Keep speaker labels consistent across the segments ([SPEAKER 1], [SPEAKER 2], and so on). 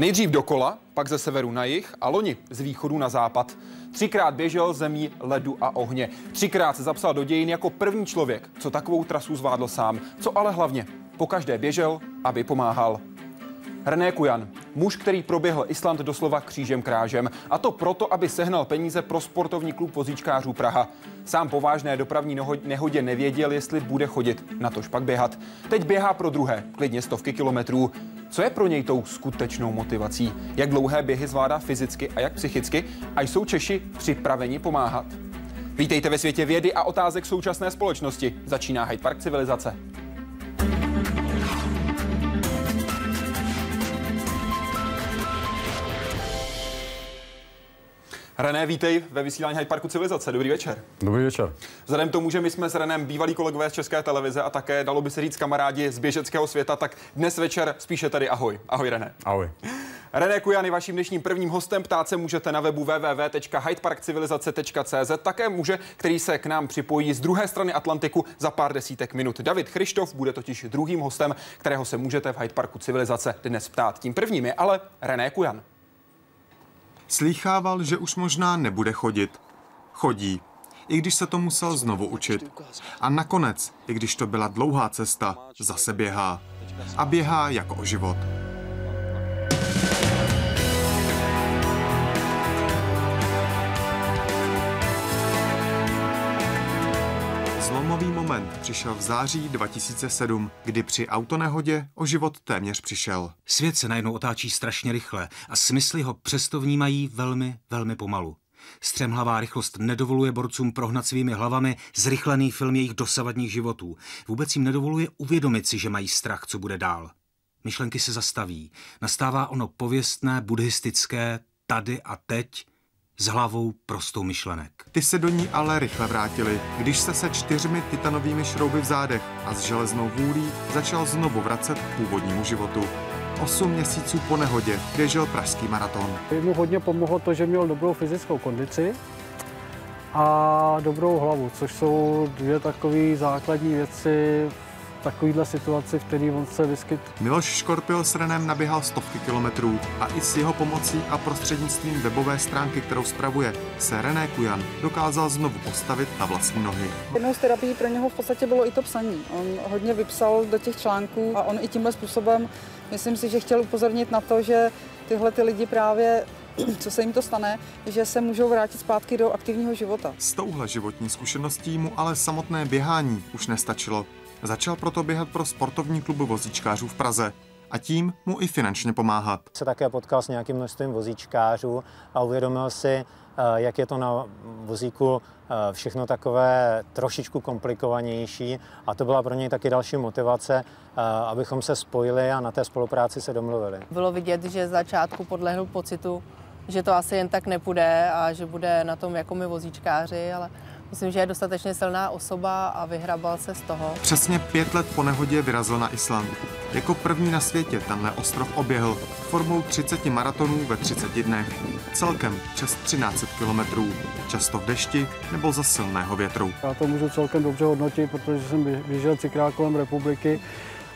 [SPEAKER 1] Nejdřív dokola, pak ze severu na jih a loni z východu na západ. Třikrát běžel zemí ledu a ohně. Třikrát se zapsal do dějin jako první člověk, co takovou trasu zvládl sám. Co ale hlavně, po každé běžel, aby pomáhal. René Kujan, muž, který proběhl Island doslova křížem krážem. A to proto, aby sehnal peníze pro sportovní klub vozíčkářů Praha. Sám po vážné dopravní nehodě nevěděl, jestli bude chodit, na tož pak běhat. Teď běhá pro druhé, klidně stovky kilometrů. Co je pro něj tou skutečnou motivací? Jak dlouhé běhy zvládá fyzicky a jak psychicky? A jsou Češi připraveni pomáhat? Vítejte ve světě vědy a otázek současné společnosti. Začíná Hyde Park civilizace. René, vítej ve vysílání Hyde Parku Civilizace. Dobrý večer.
[SPEAKER 2] Dobrý večer.
[SPEAKER 1] Vzhledem k tomu, že my jsme s Renem bývalí kolegové z České televize a také, dalo by se říct, kamarádi z běžeckého světa, tak dnes večer spíše tady ahoj. Ahoj, René.
[SPEAKER 2] Ahoj.
[SPEAKER 1] René Kujan je vaším dnešním prvním hostem. Ptát se můžete na webu www.hydeparkcivilizace.cz. Také může, který se k nám připojí z druhé strany Atlantiku za pár desítek minut. David Christof bude totiž druhým hostem, kterého se můžete v Hyde Parku Civilizace dnes ptát. Tím prvním je ale René Kujan.
[SPEAKER 3] Slýchával, že už možná nebude chodit. Chodí, i když se to musel znovu učit. A nakonec, i když to byla dlouhá cesta, zase běhá. A běhá jako o život. Zlomový moment přišel v září 2007, kdy při autonehodě o život téměř přišel.
[SPEAKER 4] Svět se najednou otáčí strašně rychle a smysly ho přesto vnímají velmi, velmi pomalu. Střemhlavá rychlost nedovoluje borcům prohnat svými hlavami zrychlený film jejich dosavadních životů. Vůbec jim nedovoluje uvědomit si, že mají strach, co bude dál. Myšlenky se zastaví. Nastává ono pověstné, buddhistické, tady a teď, s hlavou prostou myšlenek.
[SPEAKER 3] Ty se do ní ale rychle vrátili, když se se čtyřmi titanovými šrouby v zádech a s železnou vůlí začal znovu vracet k původnímu životu. Osm měsíců po nehodě běžel pražský maraton.
[SPEAKER 5] Mu hodně pomohlo to, že měl dobrou fyzickou kondici a dobrou hlavu, což jsou dvě takové základní věci takovýhle situaci, v které on se vyskyt.
[SPEAKER 3] Miloš Škorpil s Renem naběhal stovky kilometrů a i s jeho pomocí a prostřednictvím webové stránky, kterou spravuje, se René Kujan dokázal znovu postavit na vlastní nohy.
[SPEAKER 6] Jednou z terapií pro něho v podstatě bylo i to psaní. On hodně vypsal do těch článků a on i tímhle způsobem, myslím si, že chtěl upozornit na to, že tyhle ty lidi právě co se jim to stane, že se můžou vrátit zpátky do aktivního života.
[SPEAKER 3] S touhle životní zkušeností mu ale samotné běhání už nestačilo. Začal proto běhat pro sportovní klub vozíčkářů v Praze a tím mu i finančně pomáhat.
[SPEAKER 7] Se také potkal s nějakým množstvím vozíčkářů a uvědomil si, eh, jak je to na vozíku eh, všechno takové trošičku komplikovanější a to byla pro něj taky další motivace, eh, abychom se spojili a na té spolupráci se domluvili.
[SPEAKER 8] Bylo vidět, že z začátku podlehl pocitu, že to asi jen tak nepůjde a že bude na tom jako my vozíčkáři, ale Myslím, že je dostatečně silná osoba a vyhrabal se z toho.
[SPEAKER 3] Přesně pět let po nehodě vyrazil na Island. Jako první na světě tenhle ostrov oběhl formou 30 maratonů ve 30 dnech. Celkem přes 13 kilometrů, často v dešti nebo za silného větru.
[SPEAKER 5] Já to můžu celkem dobře hodnotit, protože jsem běžel třikrát kolem republiky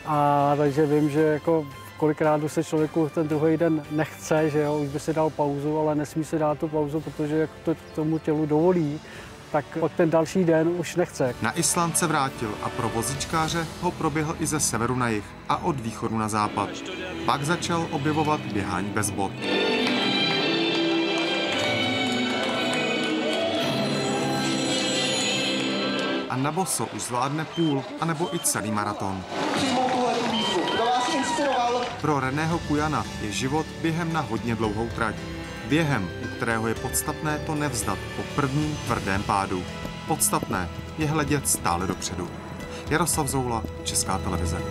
[SPEAKER 5] a takže vím, že jako kolikrát se člověku ten druhý den nechce, že jo, už by si dal pauzu, ale nesmí si dát tu pauzu, protože jak to tomu tělu dovolí tak pak ten další den už nechce.
[SPEAKER 3] Na Island se vrátil a pro vozíčkáře ho proběhl i ze severu na jih a od východu na západ. Pak začal objevovat běhání bez bod. A na boso už zvládne půl, anebo i celý maraton. Pro Reného Kujana je život během na hodně dlouhou trať. Během, u kterého je podstatné to nevzdat po prvním tvrdém pádu. Podstatné je hledět stále dopředu. Jaroslav Zoula, Česká televize.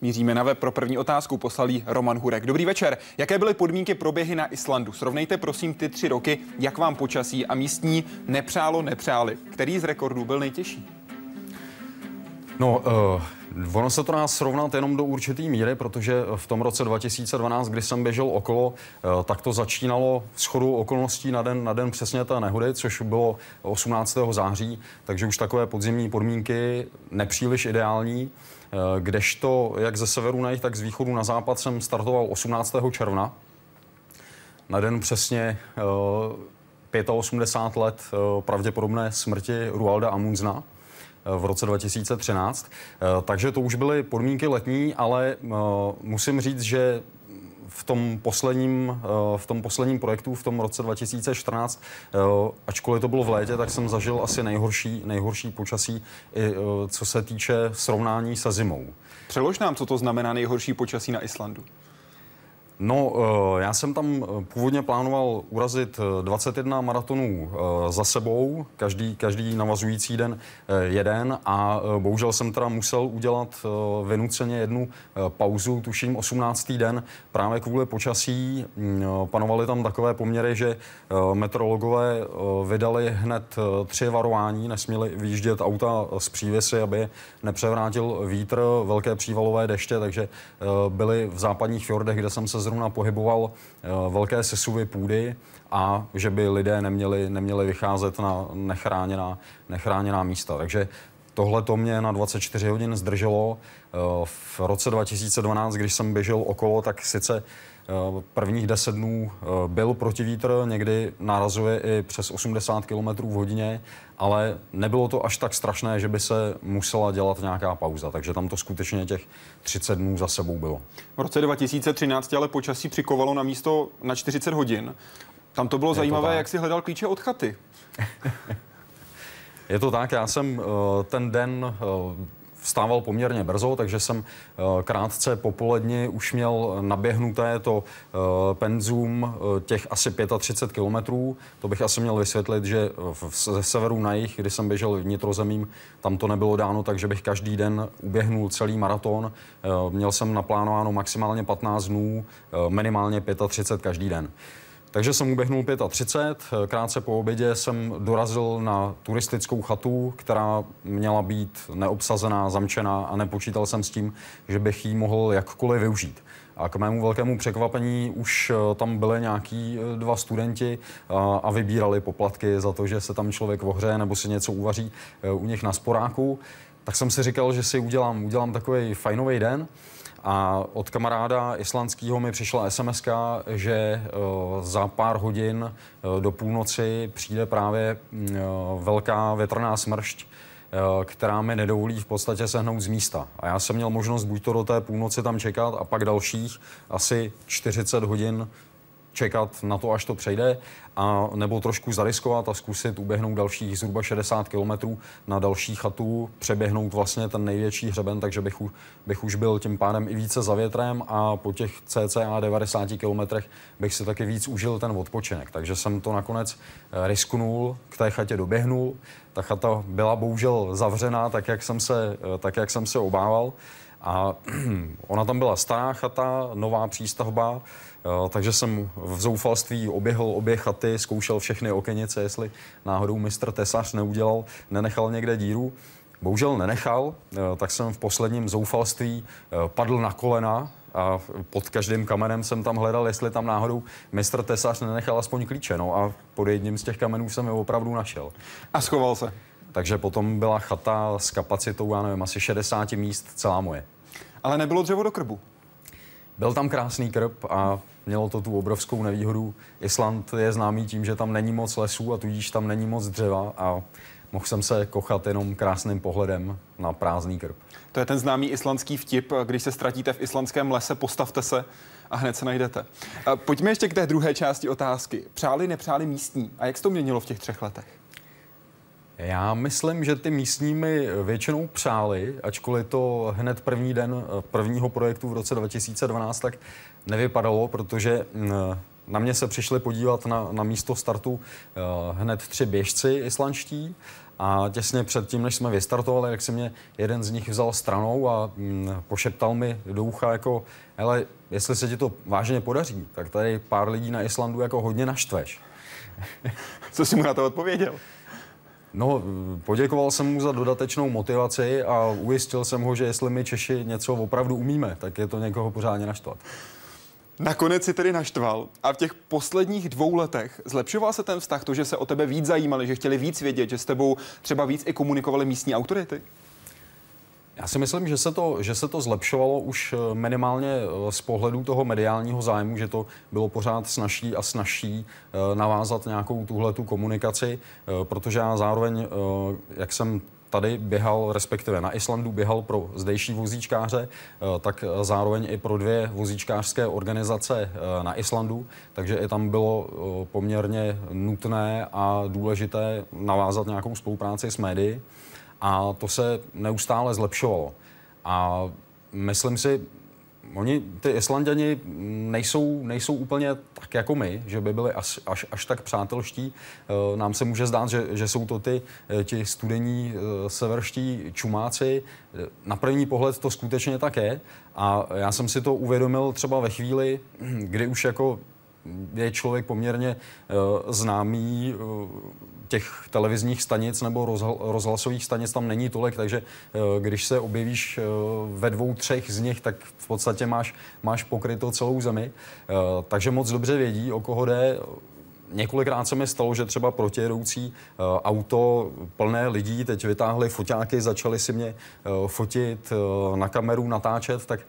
[SPEAKER 1] Míříme na web pro první otázku, poslalý Roman Hurek. Dobrý večer. Jaké byly podmínky pro běhy na Islandu? Srovnejte prosím ty tři roky, jak vám počasí a místní nepřálo nepřáli. Který z rekordů byl nejtěžší?
[SPEAKER 2] No, uh, ono se to dá srovnat jenom do určitý míry, protože v tom roce 2012, kdy jsem běžel okolo, uh, tak to začínalo s chodou okolností na den, na den přesně té nehody, což bylo 18. září, takže už takové podzimní podmínky nepříliš ideální. Uh, kdežto jak ze severu na jih, tak z východu na západ jsem startoval 18. června. Na den přesně uh, 85 let uh, pravděpodobné smrti Rualda Amundsna v roce 2013. Eh, takže to už byly podmínky letní, ale eh, musím říct, že v tom posledním, eh, v tom posledním projektu, v tom roce 2014, ačkoliv to bylo v létě, tak jsem zažil asi nejhorší, nejhorší počasí, co se týče srovnání se zimou.
[SPEAKER 1] Přelož nám, co to znamená nejhorší počasí na Islandu.
[SPEAKER 2] No, eh, já jsem tam eh, původně plánoval urazit 21 eh, maratonů za sebou, každý, každý navazující den jeden a bohužel jsem teda musel udělat vynuceně jednu pauzu, tuším 18. den, právě kvůli počasí. Mm, panovaly tam takové poměry, že meteorologové vydali hned tři varování, nesměli vyjíždět auta z přívěsy, aby nepřevrátil vítr, velké přívalové deště, takže byly v západních fjordech, kde jsem se zrovna pohyboval eh, velké sesuvy půdy a že by lidé neměli, neměli vycházet na nechráněná, nechráněná místa. Takže tohle to mě na 24 hodin zdrželo. Eh, v roce 2012, když jsem běžel okolo, tak sice prvních 10 dnů eh, byl protivítr, někdy nárazuje i přes 80 km v hodině, ale nebylo to až tak strašné, že by se musela dělat nějaká pauza, takže tam to skutečně těch 30 dnů za sebou bylo.
[SPEAKER 1] V roce 2013 ale počasí přikovalo na místo na 40 hodin. Tam to bylo Je zajímavé, to jak si hledal klíče od chaty.
[SPEAKER 2] Je to tak, já jsem eh, ten den vstával poměrně brzo, takže jsem eh, krátce popoledni už měl naběhnuté to eh, penzum eh, těch asi 35 kilometrů. To bych asi měl vysvětlit, že ze severu na jih, kdy jsem běžel vnitrozemím, tam to nebylo dáno, takže bych každý den uběhnul celý maraton. Měl jsem naplánováno maximálně 15 dnů, minimálně 35 každý den. Takže jsem uběhnul 35. Krátce po obědě jsem dorazil na turistickou chatu, která měla být neobsazená, zamčená a nepočítal jsem s tím, že bych ji mohl jakkoliv využít. A k mému velkému překvapení už eh, tam byly nějaký eh, dva studenti a, a vybírali poplatky za to, že se tam člověk ohřeje nebo si něco uvaří eh, u nich na sporáku. Tak jsem si říkal, že si udělám, udělám takový fajnový den. A od kamaráda islandského mi přišla SMS, že uh, za pár hodin uh, do půlnoci přijde právě uh, velká větrná smršť, která mi nedovolí v podstatě sehnout z místa. A já jsem měl možnost buď to do té půlnoci tam čekat a pak dalších asi 40 hodin čekat na to, až to přejde, a nebo trošku zariskovat a zkusit uběhnout dalších zhruba 60 km na další chatu, přeběhnout vlastně ten největší hřeben, takže bych, bych už byl tím pádem i více za větrem a po těch cca 90 km bych si taky víc užil ten odpočinek. Takže jsem to nakonec eh, risknul, k té chatě doběhnul. Ta chata byla bohužel zavřená, tak jak jsem se, eh, tak jak jsem se obával. A ona tam byla stará chata, nová přístavba, takže jsem v zoufalství oběhl obě chaty, zkoušel všechny okenice, jestli náhodou mistr tesař neudělal, nenechal někde díru. Bohužel nenechal, tak jsem v posledním zoufalství padl na kolena a pod každým kamenem jsem tam hledal, jestli tam náhodou mistr tesař nenechal aspoň klíče. No a pod jedním z těch kamenů jsem je opravdu našel.
[SPEAKER 1] A schoval se?
[SPEAKER 2] Takže potom byla chata s kapacitou, já nevím, asi 60 míst, celá moje.
[SPEAKER 1] Ale nebylo dřevo do krbu?
[SPEAKER 2] Byl tam krásný krb a mělo to tu obrovskou nevýhodu. Island je známý tím, že tam není moc lesů a tudíž tam není moc dřeva a mohl jsem se kochat jenom krásným pohledem na prázdný krb.
[SPEAKER 1] To je ten známý islandský vtip, když se ztratíte v islandském lese, postavte se a hned se najdete. Pojďme ještě k té druhé části otázky. Přáli, nepřáli místní. A jak se to měnilo v těch třech letech?
[SPEAKER 2] Já myslím, že ty místní mi většinou přáli, ačkoliv to hned první den prvního projektu v roce 2012 tak nevypadalo, protože mm, na mě se přišli podívat na, na místo startu uh, hned tři běžci islandští a těsně před tím, než jsme vystartovali, jak si mě jeden z nich vzal stranou a mm, pošeptal mi do ucha jako, hele, jestli se ti to vážně podaří, tak tady pár lidí na Islandu jako hodně naštveš.
[SPEAKER 1] Co si mu na to odpověděl?
[SPEAKER 2] No, poděkoval jsem mu za dodatečnou motivaci a ujistil jsem ho, že jestli my Češi něco opravdu umíme, tak je to někoho pořádně naštvat.
[SPEAKER 1] Nakonec si tedy naštval a v těch posledních dvou letech zlepšoval se ten vztah, to, že se o tebe víc zajímali, že chtěli víc vědět, že s tebou třeba víc i komunikovali místní autority?
[SPEAKER 2] Já si myslím, že se, to, že se to zlepšovalo už eh, minimálně eh, z pohledu toho mediálního zájmu, že to bylo pořád snažší a snažší eh, navázat nějakou tuhle tu komunikaci, protože já zároveň, jak jsem tady běhal, respektive na Islandu běhal pro zdejší vozíčkáře, tak zároveň i pro dvě vozíčkářské organizace na Islandu, takže i tam bylo poměrně nutné a důležité navázat nějakou spolupráci s médií a to se neustále zlepšovalo. A myslím si, oni, ty Islanděni, nejsou, nejsou úplně tak jako my, že by byli až, až, až tak přátelští. E, nám se může zdát, že, že jsou to ty, e, ti studení e, severští čumáci. Na první pohled to skutečně tak je. A já jsem si to uvědomil třeba ve chvíli, kdy už jako je člověk poměrně uh, známý uh, těch televizních stanic nebo rozhl- rozhlasových stanic tam není tolik, takže uh, když se objevíš ve dvou, třech z nich, tak v podstatě máš, máš pokryto celou zemi. Takže moc dobře vědí, o koho jde, Několikrát se mi stalo, že třeba protijedoucí uh, auto plné lidí teď vytáhli foťáky, začali si mě uh, fotit uh, na kameru, natáčet, tak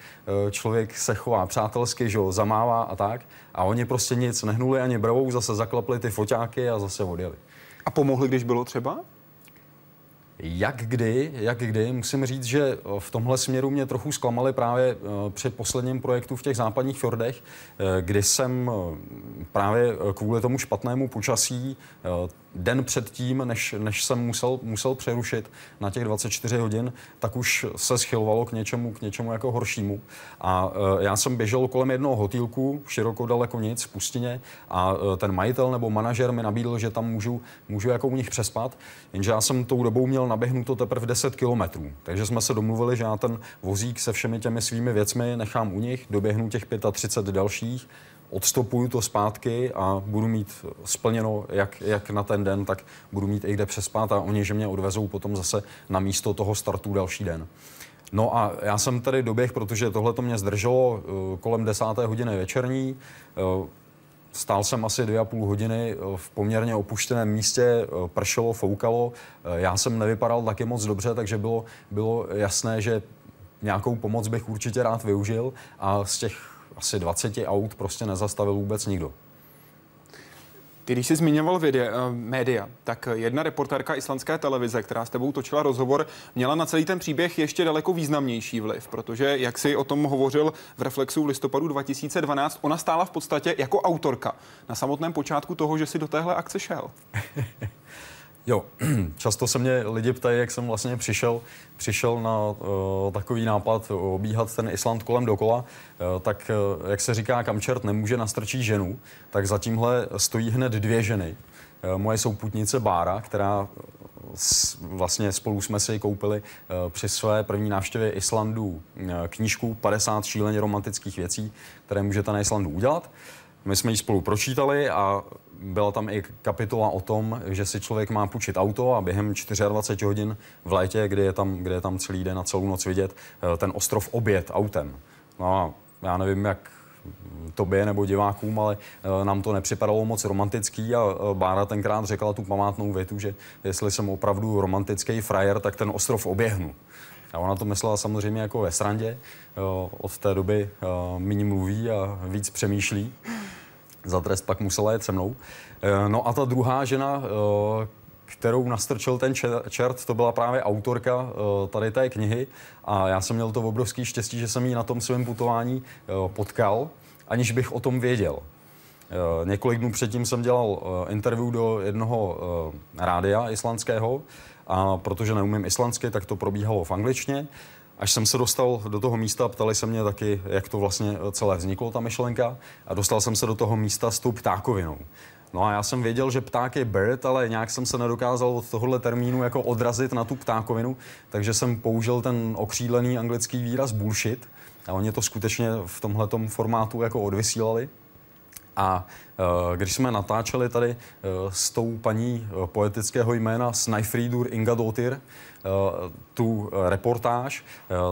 [SPEAKER 2] člověk se chová přátelsky, že jo, zamává a tak. A oni prostě nic nehnuli ani bravou, zase zaklapli ty foťáky a zase odjeli.
[SPEAKER 1] A pomohli, když bylo třeba?
[SPEAKER 2] Jak kdy, jak kdy, musím říct, že eh, v tomhle směru mě trochu zklamali právě eh, při posledním projektu v těch západních fjordech, eh, kdy jsem právě kvůli tomu špatnému počasí den předtím, než, než jsem musel, musel přerušit na těch 24 hodin, tak už se schylovalo k něčemu, k něčemu jako horšímu. A uh, já jsem běžel kolem jednoho hotýlku, široko daleko nic, v pustině, a uh, ten majitel nebo manažer mi nabídl, že tam můžu, můžu jako u nich přespat, jenže já jsem tou dobou měl naběhnuto teprve 10 kilometrů. Takže jsme se domluvili, že já ten vozík se všemi těmi svými věcmi nechám u nich, doběhnu těch 35 dalších, odstopuju to zpátky a budu mít splněno jak, jak na ten den, tak budu mít i kde přespát a oni, že mě odvezou potom zase na místo toho startu další den. No a já jsem tady doběh, protože tohle to mě zdrželo uh, kolem desáté hodiny večerní. Uh, Stál jsem asi dvě a půl hodiny eh, v poměrně opuštěném místě, pršelo, foukalo. Já jsem nevypadal taky moc dobře, takže bylo, bylo jasné, že nějakou pomoc bych určitě rád využil a z těch asi 20 aut prostě nezastavil vůbec nikdo.
[SPEAKER 1] Ty, když jsi zmiňoval videa, uh, média, tak jedna reportérka islandské televize, která s tebou točila rozhovor, měla na celý ten příběh ještě daleko významnější vliv, protože, jak si o tom hovořil v Reflexu v listopadu 2012, ona stála v podstatě jako autorka na samotném počátku toho, že si do téhle akce šel.
[SPEAKER 2] Jo, často se mě lidi ptají, jak jsem vlastně přišel, přišel na uh, takový nápad obíhat ten Island kolem dokola, uh, tak uh, jak se říká, kam čert nemůže nastrčit ženu, tak za tímhle stojí hned dvě ženy. Uh, moje souputnice Bára, která s, vlastně spolu jsme si koupili uh, při své první návštěvě Islandu uh, knížku 50 šíleně romantických věcí, které můžete na Islandu udělat. My jsme ji spolu pročítali a byla tam i kapitola o tom, že si člověk má půjčit auto a během 24 hodin v létě, kdy je tam, kdy je tam celý den a celou noc vidět, eh, ten ostrov obět autem. No a já nevím, jak tobě nebo divákům, ale eh, nám to nepřipadalo moc romantický a eh, Bára tenkrát řekla tu památnou větu, že jestli jsem opravdu romantický frajer, tak ten ostrov oběhnu. A ona to myslela samozřejmě jako ve srandě. Od té doby méně mluví a víc přemýšlí za trest pak musela jet se mnou. Eh, no a ta druhá žena, eh, kterou nastrčil ten čert, to byla právě autorka eh, tady té knihy a já jsem měl to obrovský štěstí, že jsem ji na tom svém putování potkal, aniž bych o tom věděl. Několik dnů předtím jsem dělal interview do jednoho rádia islandského a protože neumím islandsky, tak to probíhalo v angličtině. Až jsem se dostal do toho místa, ptali se mě taky, jak to vlastně celé vzniklo, ta myšlenka, a dostal jsem se do toho místa s tou ptákovinou. No a já jsem věděl, že pták je bird, ale nějak jsem se nedokázal od tohohle termínu jako odrazit na tu ptákovinu, takže jsem použil ten okřídlený anglický výraz bullshit a oni to skutečně v tomhle formátu jako odvysílali. A když jsme natáčeli tady s tou paní poetického jména Snajfrídur Inga Dotyr, tu reportáž,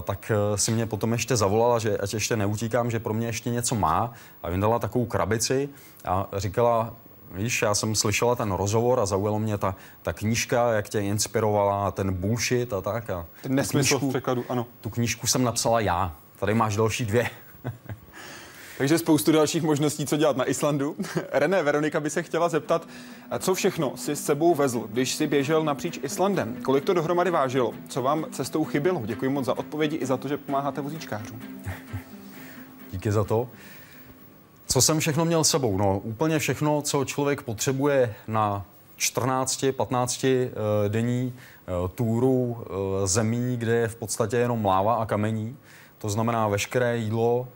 [SPEAKER 2] tak si mě potom ještě zavolala, že ať ještě neutíkám, že pro mě ještě něco má a vyndala takovou krabici a říkala, Víš, já jsem slyšela ten rozhovor a zaujalo mě ta, ta knížka, jak tě inspirovala, ten bullshit a tak. A
[SPEAKER 1] ten nesmysl knížku, v překladu, ano.
[SPEAKER 2] Tu knížku jsem napsala já. Tady máš další dvě.
[SPEAKER 1] Takže spoustu dalších možností, co dělat na Islandu. René, Veronika by se chtěla zeptat, co všechno si s sebou vezl, když si běžel napříč Islandem? Kolik to dohromady vážilo? Co vám cestou chybělo? Děkuji moc za odpovědi i za to, že pomáháte vozíčkářům.
[SPEAKER 2] Díky za to. Co jsem všechno měl sebou? No, úplně všechno, co člověk potřebuje na 14-15 eh, denní eh, túru eh, zemí, kde je v podstatě jenom láva a kamení. To znamená veškeré jídlo,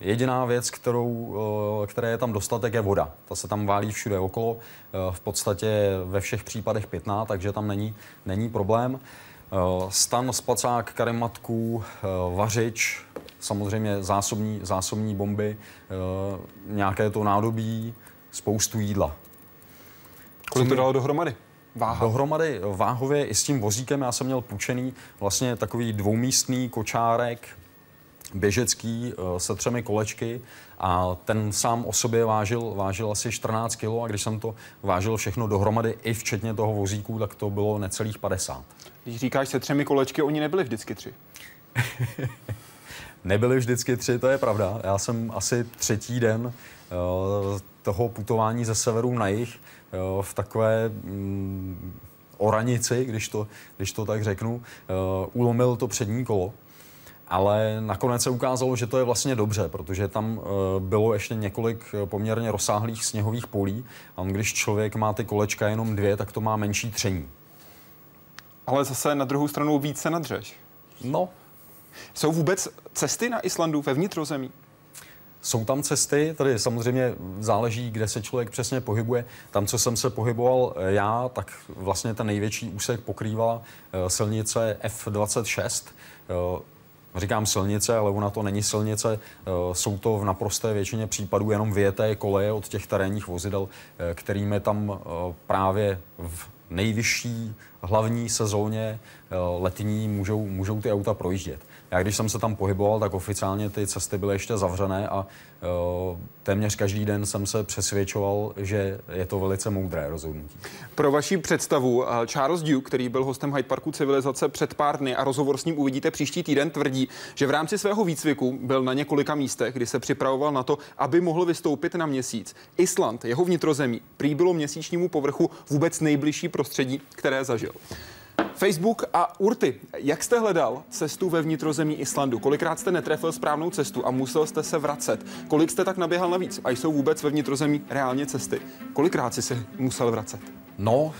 [SPEAKER 2] Jediná věc, kterou, které je tam dostatek, je voda. Ta se tam válí všude okolo, v podstatě ve všech případech pitná, takže tam není, není problém. Stan, spacák, karimatku, vařič, samozřejmě zásobní, zásobní bomby, nějaké to nádobí, spoustu jídla.
[SPEAKER 1] Kolik to dalo dohromady?
[SPEAKER 2] Váha. Dohromady váhově i s tím vozíkem já jsem měl půjčený vlastně takový dvoumístný kočárek, běžecký eh, se třemi kolečky a ten sám o sobě vážil, vážil asi 14 kg a když jsem to vážil všechno dohromady i včetně toho vozíku, tak to bylo necelých 50.
[SPEAKER 1] Když říkáš se třemi kolečky, oni nebyli vždycky tři.
[SPEAKER 2] Nebyly vždycky tři, to je pravda. Já jsem asi třetí den uh, toho putování ze severu na jih uh, v takové um, oranici, když to, když to tak řeknu, ulomil to přední kolo. Ale nakonec se ukázalo, že to je vlastně dobře, protože tam uh, bylo ještě několik poměrně rozsáhlých sněhových polí a když člověk má ty kolečka jenom dvě, tak to má menší tření.
[SPEAKER 1] Ale zase na druhou stranu více nadřeš.
[SPEAKER 2] No,
[SPEAKER 1] jsou vůbec cesty na Islandu ve vnitrozemí?
[SPEAKER 2] Jsou tam cesty, tady samozřejmě záleží, kde se člověk přesně pohybuje. Tam, co jsem se pohyboval já, tak vlastně ten největší úsek pokrývala eh, silnice F26. Eh, říkám silnice, ale ona to není silnice. Eh, jsou to v naprosté většině případů jenom věté koleje od těch terénních vozidel, kterými tam právě v nejvyšší hlavní sezóně letní můžou, můžou ty auta projíždět. Já když jsem se tam pohyboval, tak oficiálně ty cesty byly ještě zavřené a uh, téměř každý den jsem se přesvědčoval, že je to velice moudré rozhodnutí.
[SPEAKER 1] Pro vaši představu, uh, Charles Duke, který byl hostem Hyde Parku civilizace před pár dny a rozhovor s ním uvidíte příští týden, tvrdí, že v rámci svého výcviku byl na několika místech, kdy se připravoval na to, aby mohl vystoupit na měsíc. Island, jeho vnitrozemí, prý bylo měsíčnímu povrchu vůbec nejbližší prostředí, které zažil. Facebook a Urty. Jak jste hledal cestu ve vnitrozemí Islandu? Kolikrát jste netrefil správnou cestu a musel jste se vracet? Kolik jste tak naběhal navíc? A jsou vůbec ve vnitrozemí reálně cesty? Kolikrát jsi se musel vracet?
[SPEAKER 2] No, uh,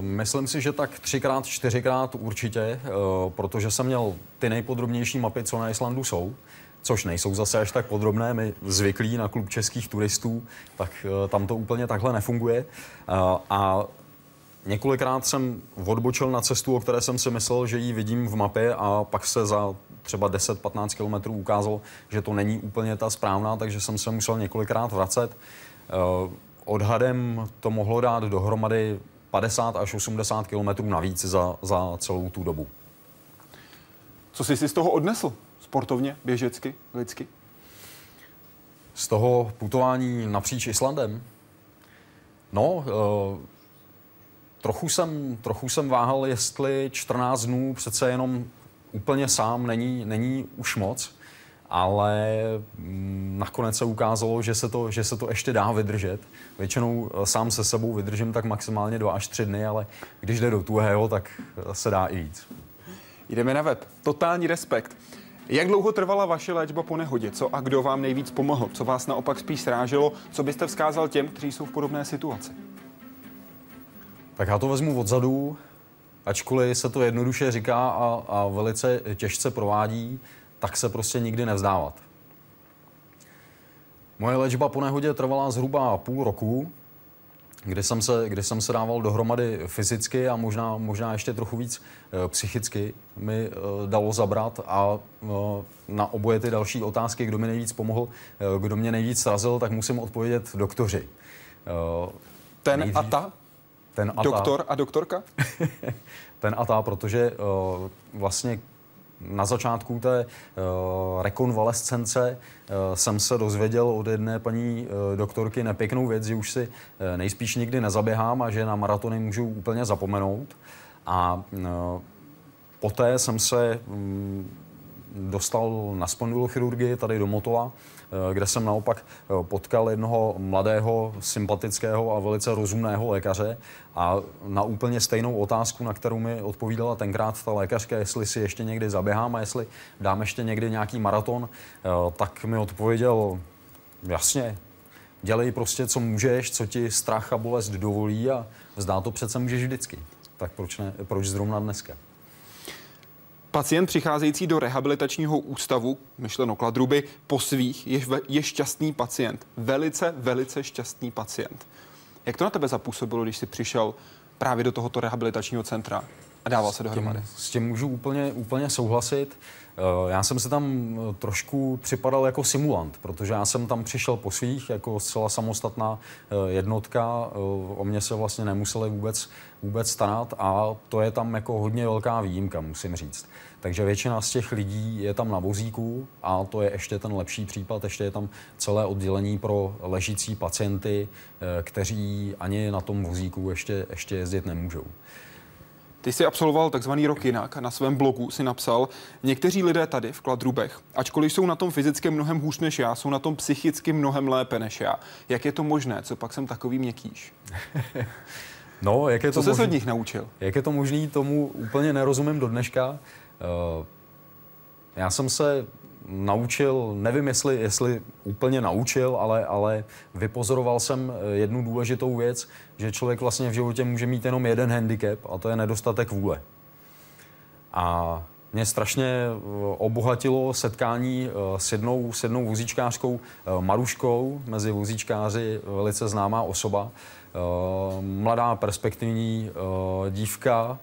[SPEAKER 2] myslím si, že tak třikrát, čtyřikrát určitě, uh, protože jsem měl ty nejpodrobnější mapy, co na Islandu jsou což nejsou zase až tak podrobné. My zvyklí na klub českých turistů, tak uh, tam to úplně takhle nefunguje. A Několikrát jsem odbočil na cestu, o které jsem si myslel, že ji vidím v mapě a pak se za třeba 10-15 km ukázalo, že to není úplně ta správná, takže jsem se musel několikrát vracet. Eh, odhadem to mohlo dát dohromady 50 až 80 km navíc za, za celou tu dobu.
[SPEAKER 1] Co jsi si z toho odnesl? Sportovně, běžecky, lidsky?
[SPEAKER 2] Z toho putování napříč Islandem? No, uh, Trochu jsem, trochu jsem váhal, jestli 14 dnů přece jenom úplně sám není, není už moc, ale mm, nakonec se ukázalo, že se, to, že se to ještě dá vydržet. Většinou eh, sám se sebou vydržím tak maximálně dva až tři dny, ale když jde do tuhého, tak eh, se dá i víc.
[SPEAKER 1] Jdeme na web. Totální respekt. Jak dlouho trvala vaše léčba po nehodě? Co a kdo vám nejvíc pomohl? Co vás naopak spíš sráželo? Co byste vzkázal těm, kteří jsou v podobné situaci?
[SPEAKER 2] Tak já to vezmu odzadu, ačkoliv se to jednoduše říká a, a velice těžce provádí, tak se prostě nikdy nevzdávat. Moje léčba po nehodě trvala zhruba půl roku. kdy jsem se, kdy jsem se dával dohromady fyzicky a možná, možná ještě trochu víc e, psychicky mi e, dalo zabrat a e, na oboje ty další otázky, kdo mi nejvíc pomohl, kdo mě nejvíc srazil, tak musím odpovědět doktoři.
[SPEAKER 1] Ten a ta? Ten a Doktor a doktorka?
[SPEAKER 2] Ten a ta, protože uh, vlastně na začátku té uh, rekonvalescence uh, jsem se dozvěděl od jedné paní uh, doktorky nepěknou věc, že už si uh, nejspíš nikdy nezaběhám a že na maratony můžu úplně zapomenout. A uh, poté jsem se um, dostal na spondylochirurgii tady do Motola, kde jsem naopak eh, potkal jednoho mladého, sympatického a velice rozumného lékaře a na úplně stejnou otázku, na kterou mi odpovídala tenkrát ta lékařka, jestli si ještě někdy zaběhám a jestli dám ještě někdy nějaký maraton, eh, tak mi odpověděl, jasně, dělej prostě, co můžeš, co ti strach a bolest dovolí a zdá to přece můžeš vždycky. Tak proč, ne, proč zrovna dneska?
[SPEAKER 1] Pacient přicházející do rehabilitačního ústavu, myšleno kladruby, po svých je, je šťastný pacient. Velice, velice šťastný pacient. Jak to na tebe zapůsobilo, když jsi přišel právě do tohoto rehabilitačního centra a dával se dohromady?
[SPEAKER 2] S tím můžu úplně, úplně souhlasit. Eh, já jsem se tam eh, trošku připadal jako simulant, protože já jsem tam přišel po svých, jako zcela samostatná eh, jednotka, o mě se vlastně nemuseli vůbec, vůbec starat a to je tam jako hodně velká výjimka, musím říct. Takže většina z těch lidí je tam na vozíku a to je ještě ten lepší případ. Ještě je tam celé oddělení pro ležící pacienty, kteří ani na tom vozíku ještě, ještě jezdit nemůžou.
[SPEAKER 1] Ty jsi absolvoval takzvaný rok jinak a na svém blogu si napsal, někteří lidé tady v Kladrubech, ačkoliv jsou na tom fyzicky mnohem hůř než já, jsou na tom psychicky mnohem lépe než já. Jak je to možné? Co pak jsem takový měkkýš?
[SPEAKER 2] No, jak je to
[SPEAKER 1] Co se od nich naučil?
[SPEAKER 2] Jak je to možné, tomu úplně nerozumím do dneška. Uh, já jsem se naučil, nevím, jestli, jestli úplně naučil, ale, ale vypozoroval jsem eh, jednu důležitou věc, že člověk vlastně v životě může mít jenom jeden handicap a to je nedostatek vůle. A mě strašně eh, obohatilo setkání eh, s jednou, s jednou vozíčkářkou Maruškou, mezi vozíčkáři velice známá osoba, mladá perspektivní dívka,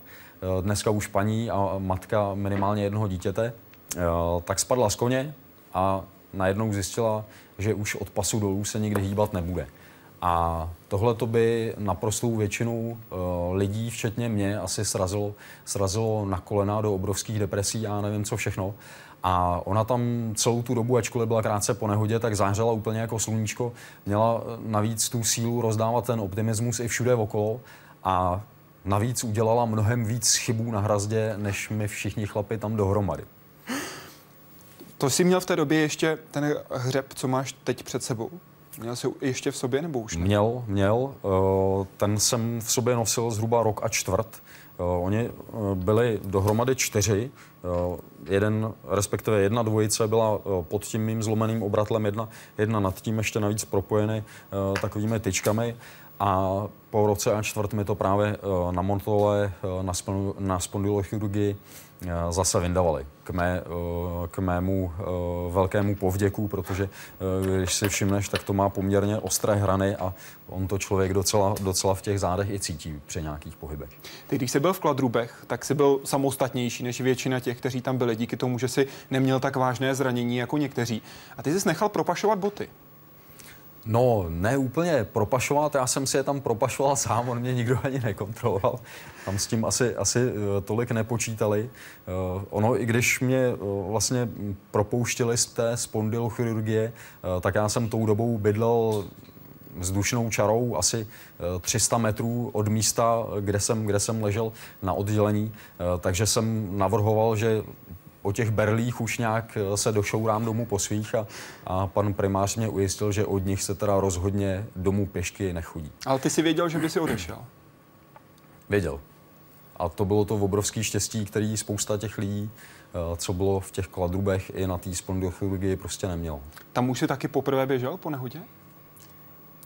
[SPEAKER 2] dneska už paní a matka minimálně jednoho dítěte. Eh, tak spadla z koně a najednou zjistila, že už od pasu dolů se nikdy hýbat nebude. A tohle to by naprostou většinu uh, lidí, včetně mě, asi srazilo, srazilo na kolena do obrovských depresí a nevím co všechno. A ona tam celou tu dobu, ačkoliv byla krátce po nehodě, tak zářila úplně jako sluníčko. Měla eh, navíc tu sílu rozdávat ten optimismus i všude okolo a navíc udělala mnohem víc chybů na hrazdě, než my všichni chlapi tam dohromady.
[SPEAKER 1] To jsi měl v té době ještě ten hřeb, co máš teď před sebou? Měl jsi ještě v sobě nebo už
[SPEAKER 2] ne? Měl, měl. Eh, ten jsem v sobě nosil zhruba rok a čtvrt. Eh, oni eh, byli dohromady čtyři. Jeden, respektive jedna dvojice byla pod tím mým zlomeným obratlem, jedna, jedna nad tím ještě navíc propojeny takovými tyčkami. A po roce a čtvrt mi to právě na Montole, na, spondylochirurgii Eh, zase vyndavali k, mé, eh, k mému eh, velkému povděku, protože když si všimneš, tak to má poměrně ostré hrany a on to člověk docela, docela v těch zádech i cítí při nějakých pohybech.
[SPEAKER 1] Ty, když jsi byl v Kladrubech, tak jsi byl samostatnější než většina těch, kteří tam byli, díky tomu, že si neměl tak vážné zranění jako někteří. A ty jsi nechal propašovat boty.
[SPEAKER 2] No, ne úplně propašovat, já jsem si je tam propašoval sám, on mě nikdo ani nekontroloval. Tam s tím asi, asi eh, tolik nepočítali. Uh, ono, i když mě uh, vlastně propouštěli z té spondylochirurgie, tak já jsem tou dobou bydlel vzdušnou čarou asi 300 metrů od místa, kde jsem, kde jsem ležel na oddělení. Takže jsem navrhoval, že o těch berlích už nějak eh, se došourám domů po svých a, a pan primář mě ujistil, že od nich se teda rozhodně domů pěšky nechodí.
[SPEAKER 1] Ale ty si věděl, že by si odešel?
[SPEAKER 2] Věděl. A to bylo to obrovské štěstí, který spousta těch lidí, eh, co bylo v těch kladrubech i na té spondylochirurgii, prostě neměl.
[SPEAKER 1] Tam už si taky poprvé běžel po nehodě?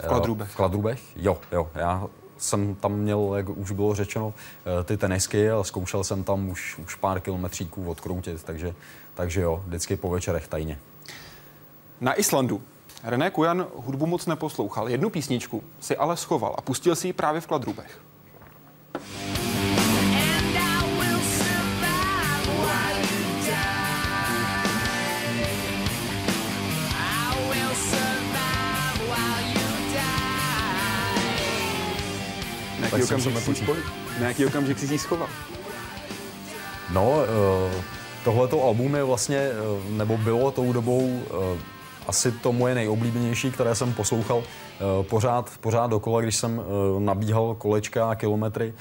[SPEAKER 1] V Kladrubech?
[SPEAKER 2] V Kladrubech? Jo, jo. Já jsem tam měl, jak už bylo řečeno, eh, ty tenisky a zkoušel jsem tam už, už pár kilometříků odkroutit, takže, takže jo, vždycky po večerech tajně.
[SPEAKER 1] Na Islandu René Kujan hudbu moc neposlouchal. Jednu písničku si ale schoval a pustil si ji právě v Kladrubech. Na jaký, okamžik jsi, spoj... na jaký okamžik jsi ji schoval?
[SPEAKER 2] No, uh, tohleto album je vlastně, uh, nebo bylo tou dobou uh, asi to moje nejoblíbenější, které jsem poslouchal pořád, pořád dokola, když jsem nabíhal kolečka a kilometry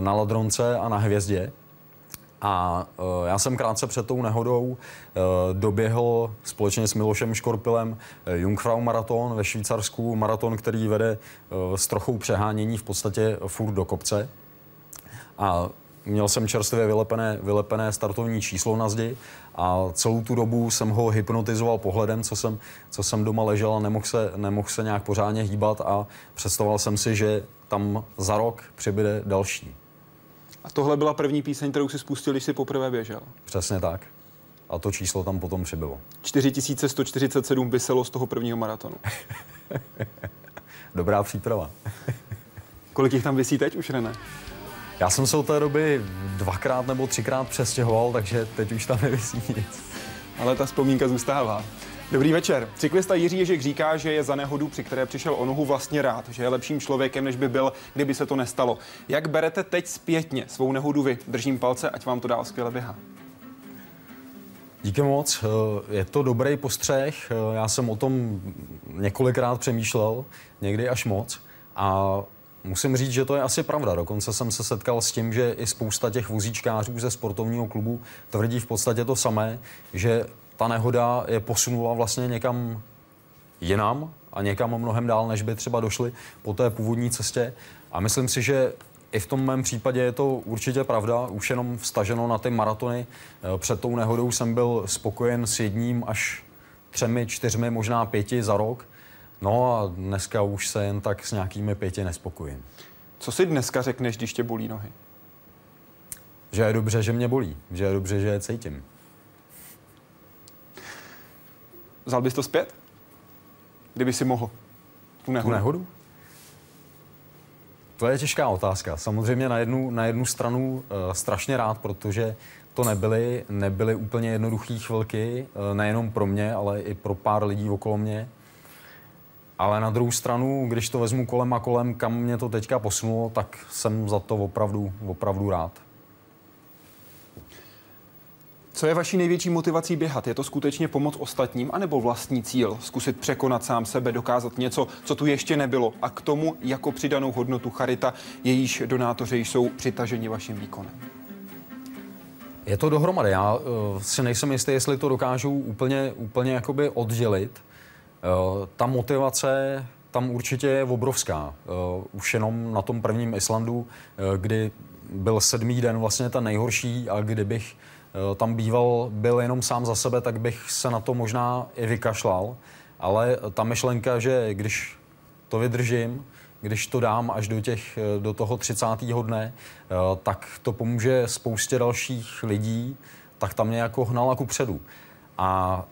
[SPEAKER 2] na Ladronce a na Hvězdě. A uh, já jsem krátce před tou nehodou uh, doběhl společně s Milošem Škorpilem uh, Jungfrau maraton ve Švýcarsku, maraton, který vede s trochou přehánění v podstatě furt do kopce. A měl jsem čerstvě vylepené, vylepené startovní číslo na zdi a celou tu dobu jsem ho hypnotizoval pohledem, co jsem, co jsem doma ležel a nemohl se, nemohl se nějak pořádně hýbat a představoval jsem si, že tam za rok přibyde další.
[SPEAKER 1] A tohle byla první píseň, kterou si spustil, když jsi poprvé běžel.
[SPEAKER 2] Přesně tak. A to číslo tam potom přibylo.
[SPEAKER 1] 4147 vyselo z toho prvního maratonu.
[SPEAKER 2] Dobrá příprava.
[SPEAKER 1] Kolik jich tam vysí teď už, René?
[SPEAKER 2] Já jsem se od té doby dvakrát nebo třikrát přestěhoval, takže teď už tam nevisí nic.
[SPEAKER 1] Ale ta vzpomínka zůstává. Dobrý večer. Cyklista Jiří Ježek říká, že je za nehodu, při které přišel o nohu vlastně rád, že je lepším člověkem, než by byl, kdyby se to nestalo. Jak berete teď zpětně svou nehodu vy? Držím palce, ať vám to dál skvěle běhá.
[SPEAKER 2] Díky moc. Je to dobrý postřeh. Já jsem o tom několikrát přemýšlel, někdy až moc. A Musím říct, že to je asi pravda. Dokonce jsem se setkal s tím, že i spousta těch vozíčkářů ze sportovního klubu tvrdí v podstatě to samé, že ta nehoda je posunula vlastně někam jinam a někam mnohem dál, než by třeba došli po té původní cestě. A myslím si, že i v tom mém případě je to určitě pravda, už jenom vstaženo na ty maratony. Eh, před tou nehodou jsem byl spokojen s jedním až třemi, čtyřmi, možná pěti za rok. No a dneska už se jen tak s nějakými pěti nespokojím.
[SPEAKER 1] Co si dneska řekneš, když tě bolí nohy?
[SPEAKER 2] Že je dobře, že mě bolí. Že je dobře, že je cítím.
[SPEAKER 1] Vzal bys to zpět? Kdyby si mohl.
[SPEAKER 2] Tu nehodu? Tu nehodu? To je těžká otázka. Samozřejmě na jednu, na jednu stranu uh, strašně rád, protože to nebyly, nebyly úplně jednoduché chvilky, uh, nejenom pro mě, ale i pro pár lidí okolo mě. Ale na druhou stranu, když to vezmu kolem a kolem, kam mě to teďka posunulo, tak jsem za to opravdu, opravdu rád.
[SPEAKER 1] Co je vaší největší motivací běhat? Je to skutečně pomoc ostatním, anebo vlastní cíl? Zkusit překonat sám sebe, dokázat něco, co tu ještě nebylo. A k tomu jako přidanou hodnotu charita, jejíž donátoři jsou přitaženi vaším výkonem.
[SPEAKER 2] Je to dohromady. Já uh, si nejsem jistý, jestli to dokážu úplně, úplně jakoby oddělit. Uh, ta motivace tam určitě je obrovská. Uh, už jenom na tom prvním Islandu, uh, kdy byl sedmý den vlastně ten nejhorší a kdybych tam býval, byl jenom sám za sebe, tak bych se na to možná i vykašlal. Ale ta myšlenka, že když to vydržím, když to dám až do, těch, eh, do toho 30. dne, eh, tak to pomůže spoustě dalších lidí, tak tam mě jako hnala ku předu. A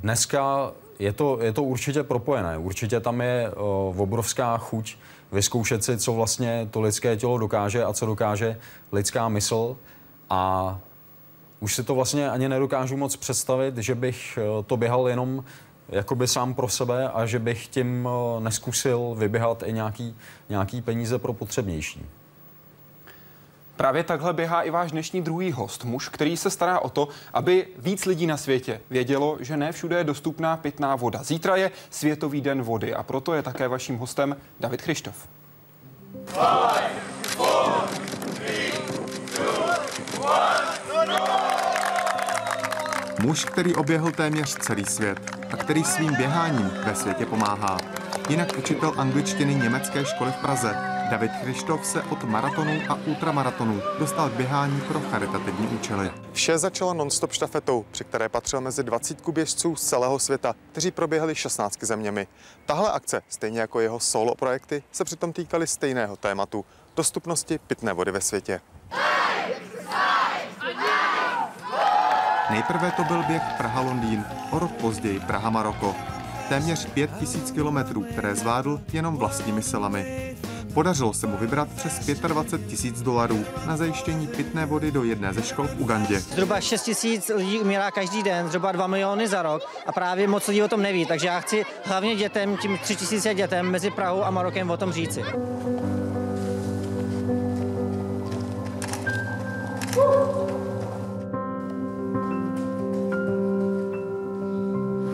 [SPEAKER 2] dneska je to, je to určitě propojené. Určitě tam je obrovská chuť vyzkoušet si, co vlastně to lidské tělo dokáže a co dokáže lidská mysl. A už si to vlastně ani nedokážu moc představit, že bych eh, to běhal jenom jakoby sám pro sebe a že bych tím eh, neskusil vyběhat i nějaký, nějaký peníze pro potřebnější.
[SPEAKER 1] Právě takhle běhá i váš dnešní druhý host, muž, který se stará o to, aby víc lidí na světě vědělo, že ne všude je dostupná pitná voda. Zítra je Světový den vody a proto je také vaším hostem David Christof. Five, four, three, two,
[SPEAKER 3] one, Muž, který oběhl téměř celý svět a který svým běháním ve světě pomáhá. Jinak učitel angličtiny německé školy v Praze David Christof se od maratonů a ultramaratonů dostal k běhání pro charitativní účely. Vše začalo non-stop štafetou, při které patřil mezi 20 běžců z celého světa, kteří proběhli 16 zeměmi. Tahle akce, stejně jako jeho solo projekty, se přitom týkaly stejného tématu – dostupnosti pitné vody ve světě. Nejprve to byl běh Praha-Londýn, o rok později Praha-Maroko. téměř 5000 kilometrů, které zvládl jenom vlastními silami. Podařilo se mu vybrat přes 25 tisíc dolarů na zajištění pitné vody do jedné ze škol v Ugandě.
[SPEAKER 9] Zhruba 6 tisíc lidí umírá každý den, zhruba 2 miliony za rok a právě moc lidí o tom neví, takže já chci hlavně dětem, tím 3 tisíce dětem mezi Prahou a Marokem o tom říci.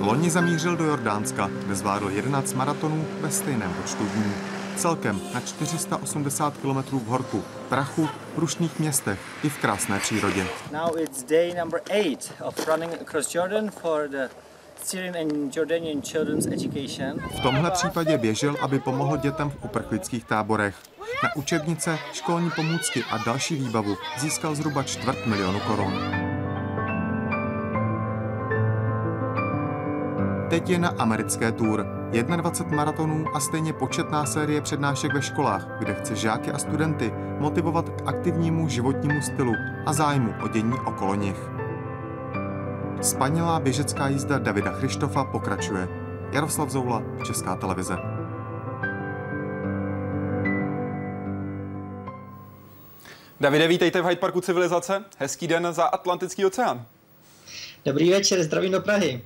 [SPEAKER 3] Loni zamířil do Jordánska, kde zvládl 11 maratonů ve stejném počtu dní. Celkem na 480 km v horku, prachu, rušných městech i v krásné přírodě.
[SPEAKER 9] Now it's day number 8 of running across Jordan for the.
[SPEAKER 3] V tomhle případě běžel, aby pomohl dětem v uprchlických táborech. Na učebnice, školní pomůcky a další výbavu získal zhruba čtvrt milionu korun. Teď je na americké tour. 21 maratonů a stejně početná série přednášek ve školách, kde chce žáky a studenty motivovat k aktivnímu životnímu stylu a zájmu o dění okolo nich. Spanilá běžecká jízda Davida Christofa pokračuje. Jaroslav Zoula, Česká televize.
[SPEAKER 1] Davide, vítejte v Hyde Parku Civilizace. Hezký den za Atlantický oceán.
[SPEAKER 9] Dobrý večer, zdravím do Prahy.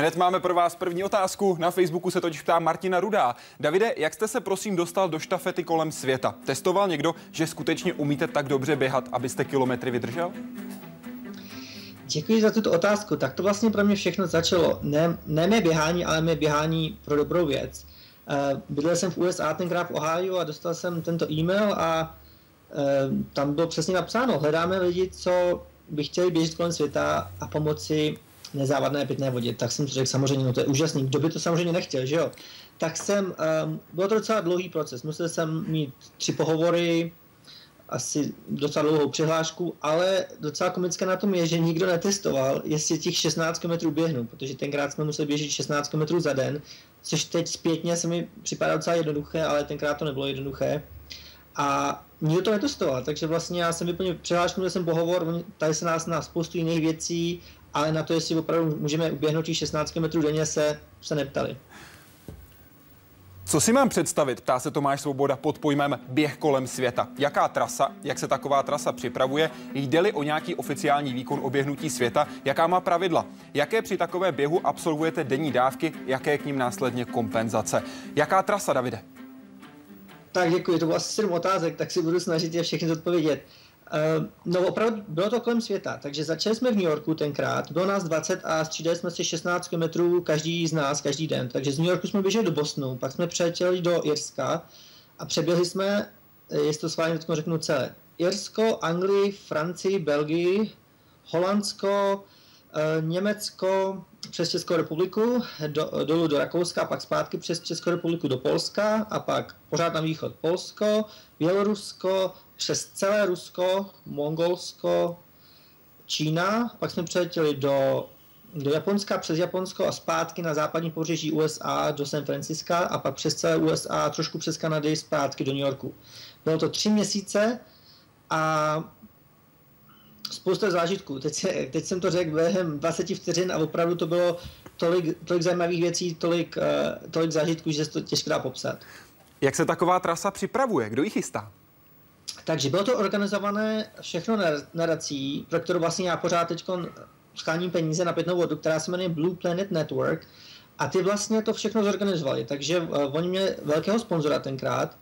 [SPEAKER 1] Hned máme pro vás první otázku. Na Facebooku se totiž ptá Martina Rudá. Davide, jak jste se prosím dostal do štafety kolem světa? Testoval někdo, že skutečně umíte tak dobře běhat, abyste kilometry vydržel?
[SPEAKER 9] Děkuji za tuto otázku. Tak to vlastně pro mě všechno začalo. Ne, ne mé běhání, ale mé běhání pro dobrou věc. Uh, bydlel jsem v USA, tenkrát v Ohio a dostal jsem tento e-mail a uh, tam bylo přesně napsáno, hledáme lidi, co by chtěli běžet kolem světa a pomoci nezávadné pitné vodě, tak jsem si řekl samozřejmě, no to je úžasný, kdo by to samozřejmě nechtěl, že jo. Tak jsem, um, bylo to docela dlouhý proces, musel jsem mít tři pohovory, asi docela dlouhou přihlášku, ale docela komické na tom je, že nikdo netestoval, jestli těch 16 km běhnu, protože tenkrát jsme museli běžet 16 km za den, což teď zpětně se mi připadá docela jednoduché, ale tenkrát to nebylo jednoduché. A nikdo to netestoval, takže vlastně já jsem vyplnil přihlášku, měl jsem pohovor, tady se nás na spoustu jiných věcí, ale na to, jestli opravdu můžeme uběhnout těch 16 km denně, se, se neptali.
[SPEAKER 1] Co si mám představit, ptá se Tomáš Svoboda pod pojmem běh kolem světa. Jaká trasa, jak se taková trasa připravuje, jde-li o nějaký oficiální výkon oběhnutí světa, jaká má pravidla, jaké při takové běhu absolvujete denní dávky, jaké k ním následně kompenzace. Jaká trasa, Davide?
[SPEAKER 9] Tak děkuji, to bylo asi sedm otázek, tak si budu snažit je všechny zodpovědět. Uh, no opravdu bylo to kolem světa, takže začali jsme v New Yorku tenkrát, bylo nás 20 a střídali jsme si 16 km každý z nás každý den, takže z New Yorku jsme běželi do Bostonu, pak jsme přiletěli do Irska a přeběhli jsme, eh, jestli to sválně řeknu celé, Irsko, Anglii, Francii, Belgii, Holandsko, uh, Německo, přes Českou republiku, do, dolů do Rakouska, pak zpátky přes Českou republiku do Polska a pak pořád na východ Polsko, Bělorusko, přes celé Rusko, Mongolsko, Čína, pak jsme přiletěli do, do Japonska, přes Japonsko a zpátky na západní pobřeží USA do San Franciska a pak přes celé USA, trošku přes Kanady, zpátky do New Yorku. Bylo to tři měsíce a spousta zážitků. Teď, se, teď jsem to řekl během 20 vteřin a opravdu to bylo tolik, tolik zajímavých věcí, tolik, uh, tolik zážitků, že se to těžko dá popsat.
[SPEAKER 1] Jak se taková trasa připravuje? Kdo ji chystá?
[SPEAKER 9] Takže bylo to organizované všechno nadací, pro kterou vlastně já pořád teď scháním peníze na pitnou vodu, která se jmenuje Blue Planet Network. A ty vlastně to všechno zorganizovali, takže uh, oni měli velkého sponzora tenkrát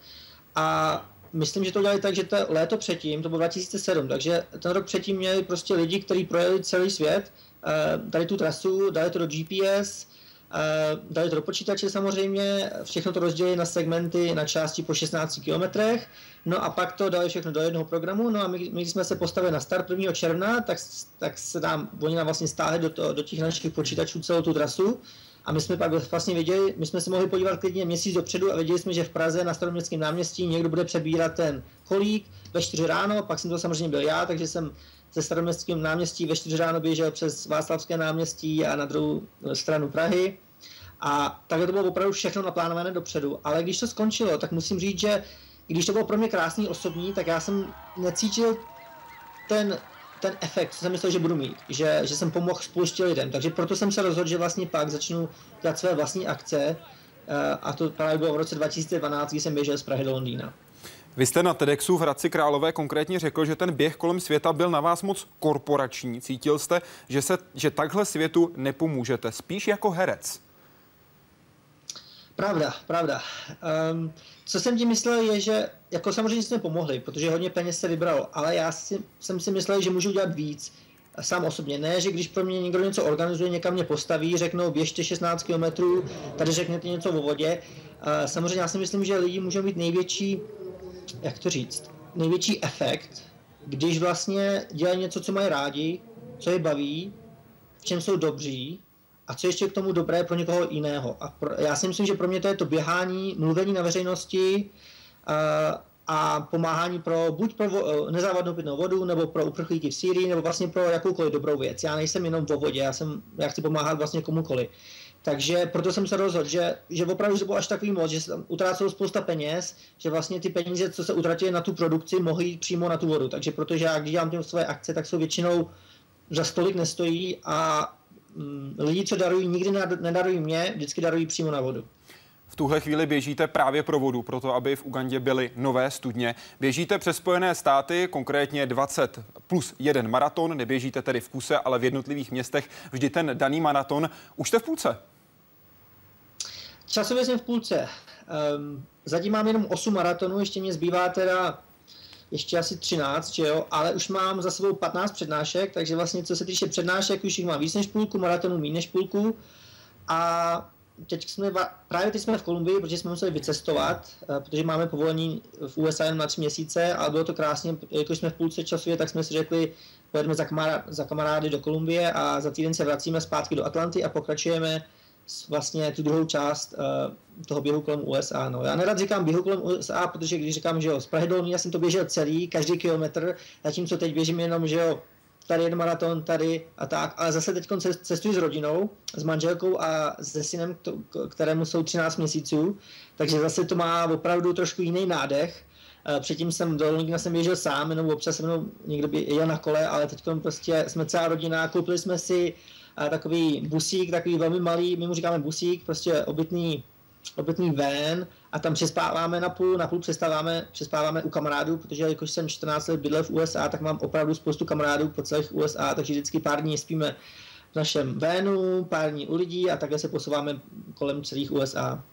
[SPEAKER 9] a myslím, že to udělali tak, že to léto předtím, to bylo 2007, takže ten rok předtím měli prostě lidi, kteří projeli celý svět, uh, dali tu trasu, dali to do GPS, uh, dali to do počítače samozřejmě, všechno to rozdělili na segmenty, na části po 16 kilometrech, no a pak to dali všechno do jednoho programu, no a my, my jsme se postavili na start 1. června, tak, tak se nám, oni nám vlastně stáhli do, to, do těch našich počítačů celou tu trasu, a my jsme pak vlastně věděli, my jsme se mohli podívat klidně měsíc dopředu a věděli jsme, že v Praze na staroměstském náměstí někdo bude přebírat ten kolík ve 4 ráno, pak jsem to samozřejmě byl já, takže jsem ze staroměstském náměstí ve 4 ráno běžel přes Václavské náměstí a na druhou stranu Prahy. A takhle to bylo opravdu všechno naplánované dopředu. Ale když to skončilo, tak musím říct, že když to bylo pro mě krásný osobní, tak já jsem necítil ten ten efekt, co jsem myslel, že budu mít, že, že jsem pomohl spoustě lidem. Takže proto jsem se rozhodl, že vlastně pak začnu dělat své vlastní akce eh, a to právě bylo v roce 2012, kdy jsem běžel z Prahy do Londýna.
[SPEAKER 1] Vy jste na TEDxu v Hradci Králové konkrétně řekl, že ten běh kolem světa byl na vás moc korporační. Cítil jste, že, se, že takhle světu nepomůžete, spíš jako herec.
[SPEAKER 9] Pravda, pravda. Um, co jsem tím myslel je, že jako samozřejmě jsme pomohli, protože hodně peněz se vybralo, ale já si, jsem si myslel, že můžu dělat víc sám osobně. Ne, že když pro mě někdo něco organizuje, někam mě postaví, řeknou běžte 16 km, tady řeknete něco o vodě. Uh, samozřejmě já si myslím, že lidi můžou mít největší, jak to říct, největší efekt, když vlastně dělají něco, co mají rádi, co je baví, v čem jsou dobří a co ještě k tomu dobré pro někoho jiného. A pro, já si myslím, že pro mě to je to běhání, mluvení na veřejnosti a, a pomáhání pro buď pro vo, nezávadnou pitnou vodu, nebo pro uprchlíky v Sýrii, nebo vlastně pro jakoukoliv dobrou věc. Já nejsem jenom vo vodě, já, jsem, já chci pomáhat vlastně komukoliv. Takže proto jsem se rozhodl, že, že opravdu to bylo až takový moc, že se tam utrácelo spousta peněz, že vlastně ty peníze, co se utratily na tu produkci, mohly jít přímo na tu vodu. Takže protože já, když dělám těm své akce, tak jsou většinou za stolik nestojí a lidi, co darují, nikdy nedarují mě, vždycky darují přímo na vodu.
[SPEAKER 1] V tuhle chvíli běžíte právě pro vodu, proto aby v Ugandě byly nové studně. Běžíte přes Spojené státy, konkrétně 20 plus jeden maraton, neběžíte tedy v kuse, ale v jednotlivých městech vždy ten daný maraton. Už jste v půlce?
[SPEAKER 9] Časově jsem v půlce. Um, zatím mám jenom 8 maratonů, ještě mě zbývá teda ještě asi 13, že jo, ale už mám za sebou 15 přednášek, takže vlastně co se týče přednášek, už jich mám víc než půlku, maratonů méně než půlku. A teď jsme, právě teď jsme v Kolumbii, protože jsme museli vycestovat, eh, protože máme povolení v USA jen na tři měsíce, ale bylo to krásně, jakož jsme v půlce časově, tak jsme si řekli, pojedeme za kamarády do Kolumbie a za týden se vracíme zpátky do Atlanty a pokračujeme vlastně tu druhou část uh, toho běhu kolem USA. No. Já nerad říkám běhu kolem USA, protože když říkám, že jo, z Prahy do já jsem to běžel celý, každý kilometr, zatímco teď běžím jenom, že jo, tady jeden maraton, tady a tak, ale zase teď cestuji s rodinou, s manželkou a se synem, kterému jsou 13 měsíců, takže zase to má opravdu trošku jiný nádech. Eh, předtím jsem do Londýna jsem běžel sám, jenom občas se mnou někdo jel na kole, ale teď prostě jsme celá rodina, koupili jsme si takový busík, takový velmi malý, my mu říkáme busík, prostě obytný, obytný van a tam přespáváme na půl, na půl přespáváme, přespáváme u kamarádů, protože jakož jsem 14 let bydlel v USA, tak mám opravdu spoustu kamarádů po celých USA, takže vždycky pár dní spíme v našem vénu, pár dní u lidí a takhle se posouváme kolem celých USA.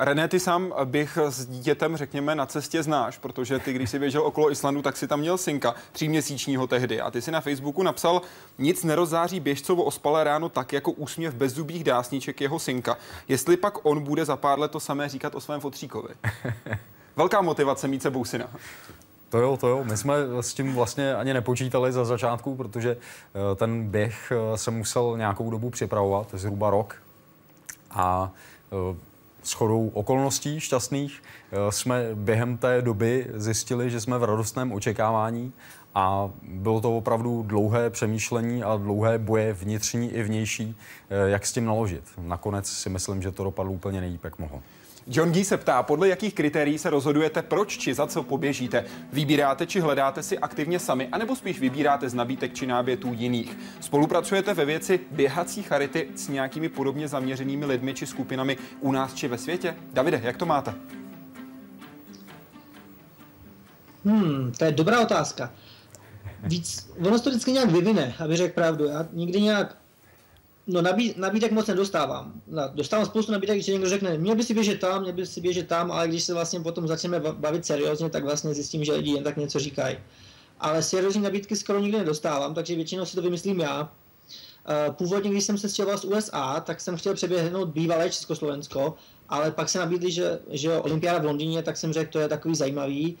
[SPEAKER 1] René, ty sám bych s dítětem, řekněme, na cestě znáš, protože ty, když jsi běžel okolo Islandu, tak si tam měl synka, tříměsíčního tehdy. A ty si na Facebooku napsal, nic nerozzáří běžcovo ospalé ráno tak, jako úsměv bez zubých dásníček jeho synka. Jestli pak on bude za pár let to samé říkat o svém fotříkovi. Velká motivace mít sebou syna.
[SPEAKER 2] To jo, to jo. My jsme s tím vlastně ani nepočítali za začátku, protože eh, ten běh eh, se musel nějakou dobu připravovat, zhruba rok. A eh, shodou okolností šťastných eh, jsme během té doby zjistili, že jsme v radostném očekávání a bylo to opravdu dlouhé přemýšlení a dlouhé boje vnitřní i vnější, eh, jak s tím naložit. Nakonec si myslím, že to dopadlo úplně nejlíp, jak mohlo.
[SPEAKER 1] John G. se ptá, podle jakých kritérií se rozhodujete, proč či za co poběžíte? Vybíráte či hledáte si aktivně sami, anebo spíš vybíráte z nabídek či nábětů jiných? Spolupracujete ve věci běhací charity s nějakými podobně zaměřenými lidmi či skupinami u nás či ve světě? Davide, jak to máte?
[SPEAKER 9] Hmm, to je dobrá otázka. Víc, ono se to vždycky nějak vyvine, aby řekl pravdu. Já nikdy nějak No nabí, nabídek moc nedostávám. Dostávám spoustu nabídek, když někdo řekne, měl by si běžet tam, měl by si běžet tam, ale když se vlastně potom začneme bavit seriózně, tak vlastně zjistím, že lidi jen tak něco říkají. Ale seriózní nabídky skoro nikdy nedostávám, takže většinou si to vymyslím já. Eh, původně, když jsem se stěhoval z USA, tak jsem chtěl přeběhnout bývalé Československo, ale pak se nabídli, že, že olympiáda v Londýně, tak jsem řekl, to je takový zajímavý.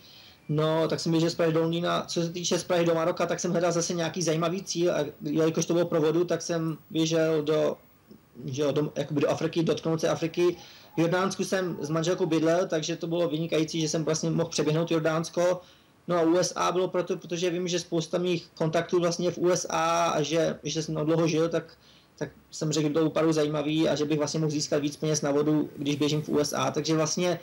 [SPEAKER 9] No, tak jsem běžel z Prahy do Londýna. Co se týče Prahy do Maroka, tak jsem hledal zase nějaký zajímavý cíl a jelikož to bylo pro vodu, tak jsem běžel do, že jo, do, jakoby do Afriky, dotknout se Afriky. V Jordánsku jsem s manželkou bydlel, takže to bylo vynikající, že jsem vlastně mohl přeběhnout Jordánsko. No a USA bylo proto, protože vím, že spousta mých kontaktů vlastně v USA a že, že jsem dlouho žil, tak, tak jsem řekl, že to opravdu zajímavý a že bych vlastně mohl získat víc peněz na vodu, když běžím v USA. Takže vlastně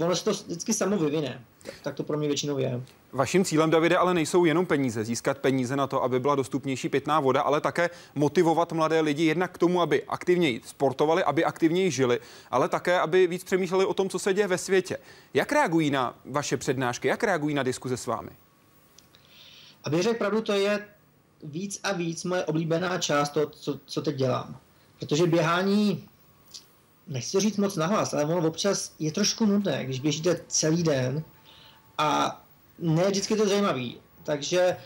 [SPEAKER 9] ono se to vždycky samo vyvine. Tak to pro mě většinou je.
[SPEAKER 1] Vaším cílem, Davide, ale nejsou jenom peníze, získat peníze na to, aby byla dostupnější pitná voda, ale také motivovat mladé lidi jednak k tomu, aby aktivněji sportovali, aby aktivněji žili, ale také, aby víc přemýšleli o tom, co se děje ve světě. Jak reagují na vaše přednášky, jak reagují na diskuze s vámi?
[SPEAKER 9] Aby řekl pravdu, to je víc a víc moje oblíbená část toho, co, co teď dělám. Protože běhání, nechci říct moc nahlas, ale ono občas je trošku nudné, když běžíte celý den a ne vždycky to zajímavý. Takže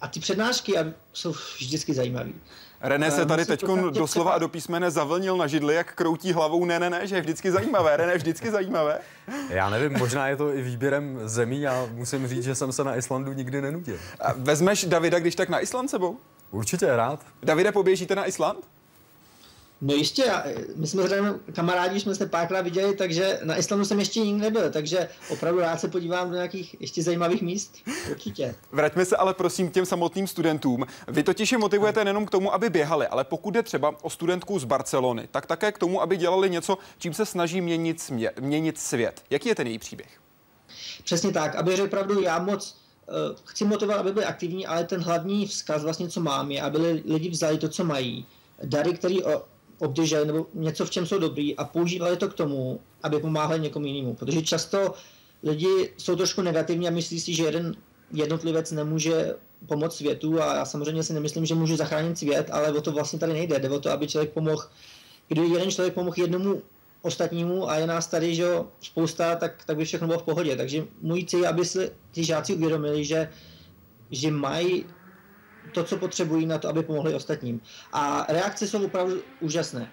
[SPEAKER 9] a ty přednášky jsou vždycky zajímavé.
[SPEAKER 1] René se tady teď doslova a do písmene zavlnil na židli, jak kroutí hlavou. Ne, ne, ne, že je vždycky zajímavé. René, vždycky zajímavé.
[SPEAKER 2] Já nevím, možná je to i výběrem zemí. Já musím říct, že jsem se na Islandu nikdy nenudil.
[SPEAKER 1] A vezmeš Davida, když tak na Island sebou?
[SPEAKER 2] Určitě rád.
[SPEAKER 1] Davide, poběžíte na Island?
[SPEAKER 9] No jistě, my jsme zřejmě kamarádi, jsme se párkrát viděli, takže na Islandu jsem ještě nikdy nebyl, takže opravdu rád se podívám do nějakých ještě zajímavých míst, určitě.
[SPEAKER 1] Vraťme se ale prosím k těm samotným studentům. Vy totiž je motivujete nejenom k tomu, aby běhali, ale pokud jde třeba o studentku z Barcelony, tak také k tomu, aby dělali něco, čím se snaží měnit, smě, měnit svět. Jaký je ten její příběh?
[SPEAKER 9] Přesně tak, aby řekl pravdu, já moc uh, chci motivovat, aby byli aktivní, ale ten hlavní vzkaz vlastně, co mám, je, aby lidi vzali to, co mají. Dary, který obdrželi nebo něco, v čem jsou dobrý a používali to k tomu, aby pomáhali někomu jinému. Protože často lidi jsou trošku negativní a myslí si, že jeden jednotlivec nemůže pomoct světu a já samozřejmě si nemyslím, že můžu zachránit svět, ale o to vlastně tady nejde. Jde o to, aby člověk pomohl, kdyby jeden člověk pomohl jednomu ostatnímu a je nás tady, že spousta, tak, tak by všechno bylo v pohodě. Takže můj cíl, aby si ty žáci uvědomili, že, že mají to, co potřebují na to, aby pomohli ostatním. A reakce jsou opravdu úžasné.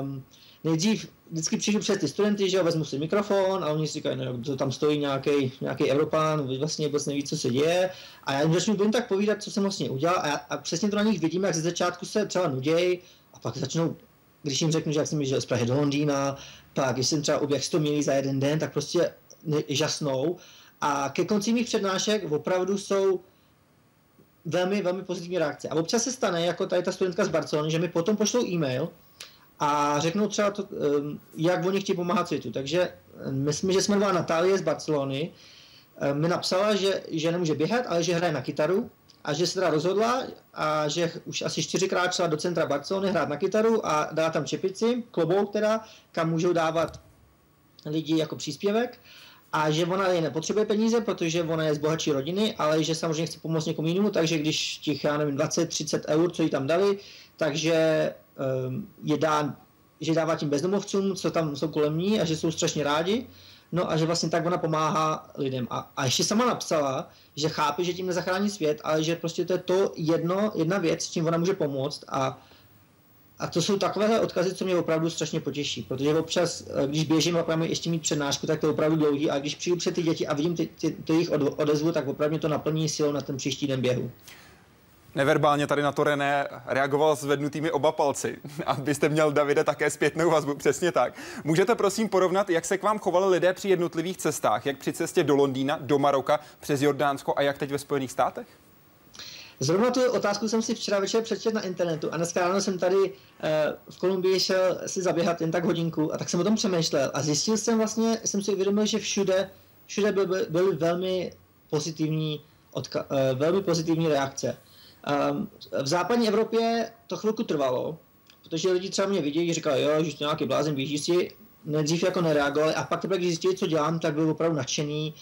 [SPEAKER 9] Um, nejdřív vždycky přijdu před ty studenty, že jo, vezmu si mikrofon a oni si říkají, no, to tam stojí nějaký, nějaký Evropán, vlastně vůbec neví, co se děje. A já jim začnu jen tak povídat, co jsem vlastně udělal a, já, a přesně to na nich vidím, jak ze začátku se třeba nudějí a pak začnou, když jim řeknu, že jak jsem že z Prahy do Londýna, pak když jsem třeba oběh 100 milí za jeden den, tak prostě žasnou. A ke konci mých přednášek opravdu jsou velmi, velmi pozitivní reakce. A občas se stane, jako tady ta studentka z Barcelony, že mi potom pošlou e-mail a řeknou třeba, to, um, jak oni chtějí pomáhat světu. Takže um, myslím, že jsme jmenovala Natálie z Barcelony, um, mi napsala, že, že nemůže běhat, ale že hraje na kytaru a že se teda rozhodla a že už asi čtyřikrát šla do centra Barcelony hrát na kytaru a dala tam čepici, klobouk teda, kam můžou dávat lidi jako příspěvek a že ona je nepotřebuje peníze, protože ona je z bohatší rodiny, ale že samozřejmě chce pomoct někomu jinému, takže když těch, já nevím, 20-30 eur, co jí tam dali, takže um, je dá, že dává tím bezdomovcům, co tam jsou kolem ní a že jsou strašně rádi. No a že vlastně tak ona pomáhá lidem. A, a ještě sama napsala, že chápe, že tím nezachrání svět, ale že prostě to je to jedno, jedna věc, s čím ona může pomoct a a to jsou takové odkazy, co mě opravdu strašně potěší, protože občas, eh, když běžím a máme ještě mít přednášku, tak to je opravdu dlouhý a když přijdu před ty děti a vidím ty, ty, jejich odezvu, tak opravdu mě to naplní silou na ten příští den běhu.
[SPEAKER 1] Neverbálně tady na to René reagoval s vednutými oba palci. Abyste měl Davide také zpětnou vazbu, přesně tak. Můžete prosím porovnat, jak se k vám chovali lidé při jednotlivých cestách, jak při cestě do Londýna, do Maroka, přes Jordánsko a jak teď ve Spojených státech?
[SPEAKER 9] Zrovna tu otázku jsem si včera večer přečetl na internetu a dneska ráno jsem tady uh, v Kolumbii šel si zaběhat jen tak hodinku a tak jsem o tom přemýšlel a zjistil jsem vlastně, jsem si uvědomil, že všude, všude byly, byly velmi pozitivní, odka- uh, velmi pozitivní reakce. Um, v západní Evropě to chvilku trvalo, protože lidi třeba mě vidějí, říkali, jo, že to nějaký blázen, běží si, nejdřív jako nereagovali a pak teprve, když zjistili, co dělám, tak byl opravdu nadšený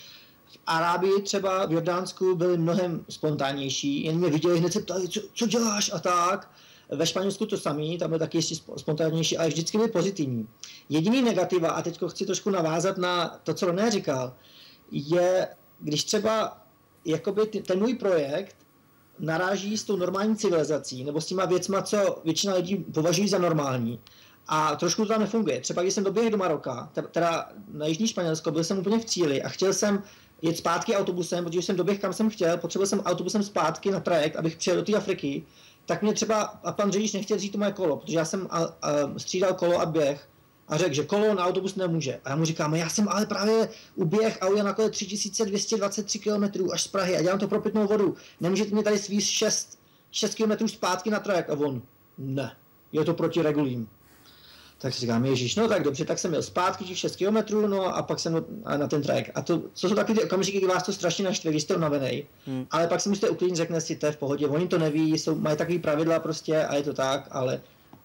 [SPEAKER 9] v Arábii třeba v Jordánsku byli mnohem spontánnější, jen mě viděli, hned se ptali, co, co děláš a tak. Ve Španělsku to samý, tam byl taky ještě spontánnější, ale vždycky byl pozitivní. Jediný negativa, a teď chci trošku navázat na to, co René říkal, je, když třeba jakoby ten můj projekt naráží s tou normální civilizací, nebo s těma věcma, co většina lidí považují za normální, a trošku to tam nefunguje. Třeba když jsem doběhl do Maroka, teda na Jižní Španělsko, byl jsem úplně v cíli a chtěl jsem jet zpátky autobusem, protože jsem doběh kam jsem chtěl, potřeboval jsem autobusem zpátky na trajekt, abych přijel do té Afriky, tak mě třeba a pan řidič nechtěl vzít to moje kolo, protože já jsem a, a, střídal kolo a běh a řekl, že kolo na autobus nemůže. A já mu říkám, já jsem ale právě uběh a ujel na kole 3223 km až z Prahy a dělám to pro pitnou vodu. Nemůžete mě tady svíz 6, 6 km zpátky na trajekt. A on, ne, je to proti regulím. Tak si říkám, ježíš, no tak dobře, tak jsem měl zpátky těch 6 km, no a pak jsem na ten trajek. A to, co jsou taky ty okamžiky, kdy vás to strašně naštve, když jste unavený, hmm. ale pak si musíte uklidnit, řekne si, to je v pohodě, oni to neví, jsou, mají takový pravidla prostě a je to tak, ale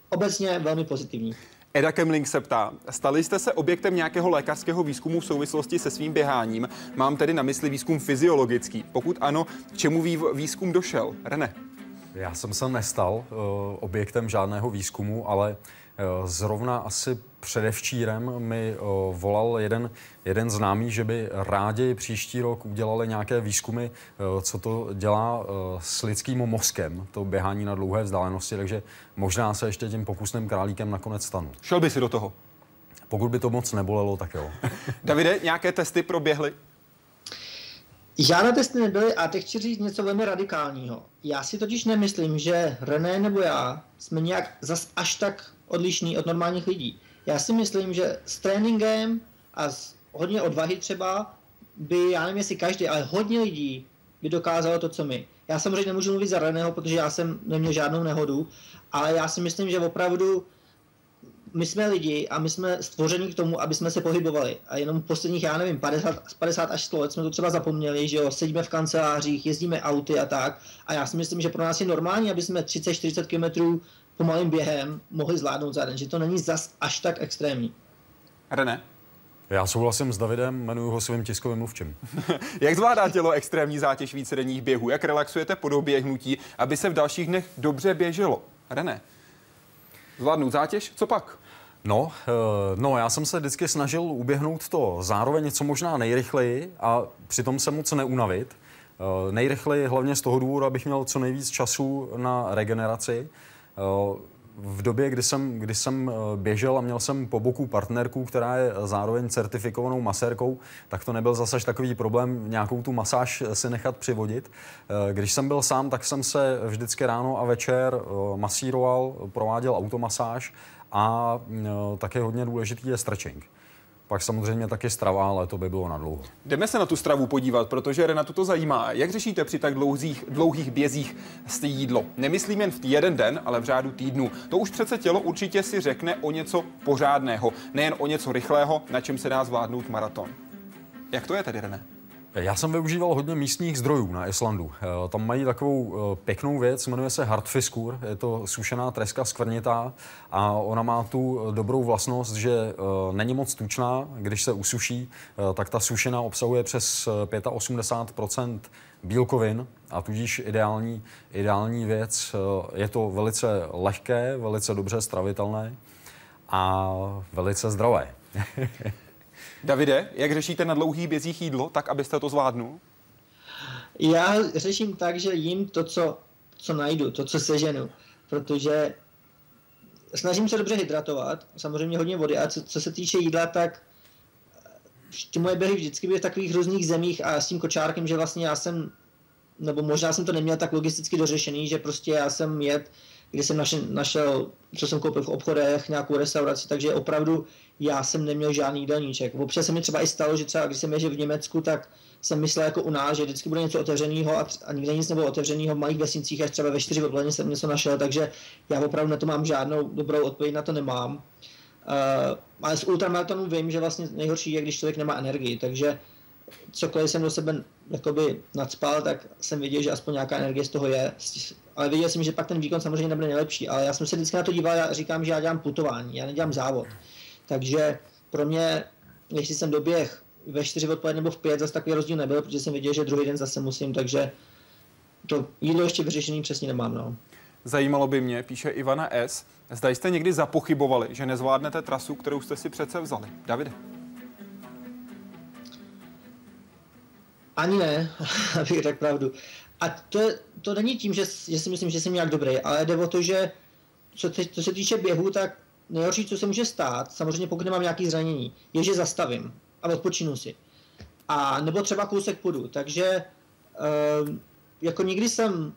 [SPEAKER 9] obecně velmi pozitivní.
[SPEAKER 1] Eda Kemling se ptá, stali jste se objektem nějakého lékařského výzkumu v souvislosti se svým běháním? Mám tedy na mysli výzkum fyziologický. Pokud ano, k čemu výzkum došel? René.
[SPEAKER 2] Já jsem se nestal uh, objektem žádného výzkumu, ale uh, zrovna asi předevčírem mi volal jeden, jeden známý, že by rádi příští rok udělali nějaké výzkumy, co to dělá s lidským mozkem, to běhání na dlouhé vzdálenosti, takže možná se ještě tím pokusným králíkem nakonec stanu.
[SPEAKER 1] Šel by si do toho?
[SPEAKER 2] Pokud by to moc nebolelo, tak jo.
[SPEAKER 1] Davide, nějaké testy proběhly?
[SPEAKER 9] Žádné testy nebyly a teď chci říct něco velmi radikálního. Já si totiž nemyslím, že René nebo já jsme nějak zas až tak odlišní od normálních lidí. Já si myslím, že s tréninkem a s hodně odvahy třeba by, já nevím jestli každý, ale hodně lidí by dokázalo to, co my. Já samozřejmě nemůžu mluvit za Reného, protože já jsem neměl žádnou nehodu, ale já si myslím, že opravdu my jsme lidi a my jsme stvoření k tomu, aby jsme se pohybovali. A jenom posledních, já nevím, 50, 50 až 100 let jsme to třeba zapomněli, že jo, sedíme v kancelářích, jezdíme auty a tak. A já si myslím, že pro nás je normální, aby jsme 30-40 km pomalým během mohli zvládnout za den, že to není zas až tak extrémní.
[SPEAKER 1] René?
[SPEAKER 2] Já souhlasím s Davidem, jmenuji ho svým tiskovým mluvčím.
[SPEAKER 1] Jak zvládá tělo extrémní zátěž vícedenních běhů? Jak relaxujete po době hnutí, aby se v dalších dnech dobře běželo? René? Zvládnout zátěž? Co pak?
[SPEAKER 2] No, eh, no, já jsem se vždycky snažil uběhnout to zároveň co možná nejrychleji a přitom se moc neunavit. Eh, nejrychleji hlavně z toho důvodu, abych měl co nejvíc času na regeneraci. Eh, v době, kdy jsem, kdy jsem běžel a měl jsem po boku partnerku, která je zároveň certifikovanou masérkou, tak to nebyl zase takový problém nějakou tu masáž si nechat přivodit. Když jsem byl sám, tak jsem se vždycky ráno a večer masíroval, prováděl automasáž a no, také hodně důležitý je stretching. Pak samozřejmě taky strava, ale to by bylo na dlouho.
[SPEAKER 1] Jdeme se na tu stravu podívat, protože Renatu to zajímá. Jak řešíte při tak dlouhých, dlouhých bězích z jídlo? Nemyslím jen v jeden den, ale v řádu týdnu. To už přece tělo určitě si řekne o něco pořádného, nejen o něco rychlého, na čem se dá zvládnout maraton. Jak to je tedy, René?
[SPEAKER 2] Já jsem využíval hodně místních zdrojů na Islandu. Eh, tam mají takovou eh, pěknou věc, jmenuje se Hartfiskur, je to sušená treska skvrnitá a ona má tu dobrou vlastnost, že eh, není moc tučná, když se usuší, tak ta sušina obsahuje přes 85% bílkovin a tudíž ideální, ideální věc. Je to velice lehké, velice dobře stravitelné a velice zdravé.
[SPEAKER 1] Davide, jak řešíte na dlouhý bězích jídlo, tak abyste to zvládnul?
[SPEAKER 9] Já řeším tak, že jím to, co, co najdu, to, co seženu, protože snažím se dobře hydratovat, samozřejmě hodně vody a co, co se týče jídla, tak ty moje běhy vždycky byly v takových různých zemích a s tím kočárkem, že vlastně já jsem, nebo možná jsem to neměl tak logisticky dořešený, že prostě já jsem jet kde jsem našel, našel, co jsem koupil v obchodech, nějakou restauraci, takže opravdu já jsem neměl žádný jídelníček. Občas se mi třeba i stalo, že třeba když jsem ježil v Německu, tak jsem myslel jako u nás, že vždycky bude něco otevřeného a, a nikde nic nebylo otevřeného v malých vesnicích, až třeba ve čtyři odpoledne jsem něco našel, takže já opravdu na to mám žádnou dobrou odpověď, na to nemám. Uh, ale z ultramaratonu vím, že vlastně nejhorší je, když člověk nemá energii, takže cokoliv jsem do sebe jakoby nadspal, tak jsem viděl, že aspoň nějaká energie z toho je. Ale viděl jsem, že pak ten výkon samozřejmě nebude nejlepší. Ale já jsem se vždycky na to díval, já říkám, že já dělám putování, já nedělám závod. Takže pro mě, jestli jsem doběh ve 4 odpoledne nebo v 5, zase takový rozdíl nebyl, protože jsem viděl, že druhý den zase musím, takže to jídlo ještě vyřešený přesně nemám. No.
[SPEAKER 1] Zajímalo by mě, píše Ivana S., zda jste někdy zapochybovali, že nezvládnete trasu, kterou jste si přece vzali. Davide.
[SPEAKER 9] Ani ne, abych řekl pravdu. A to, to není tím, že, že si myslím, že jsem nějak dobrý, ale jde o to, že co, te, co se týče běhu, tak nejhorší, co se může stát, samozřejmě pokud nemám nějaké zranění, je, že zastavím a odpočinu si. A nebo třeba kousek půjdu. Takže e, jako nikdy jsem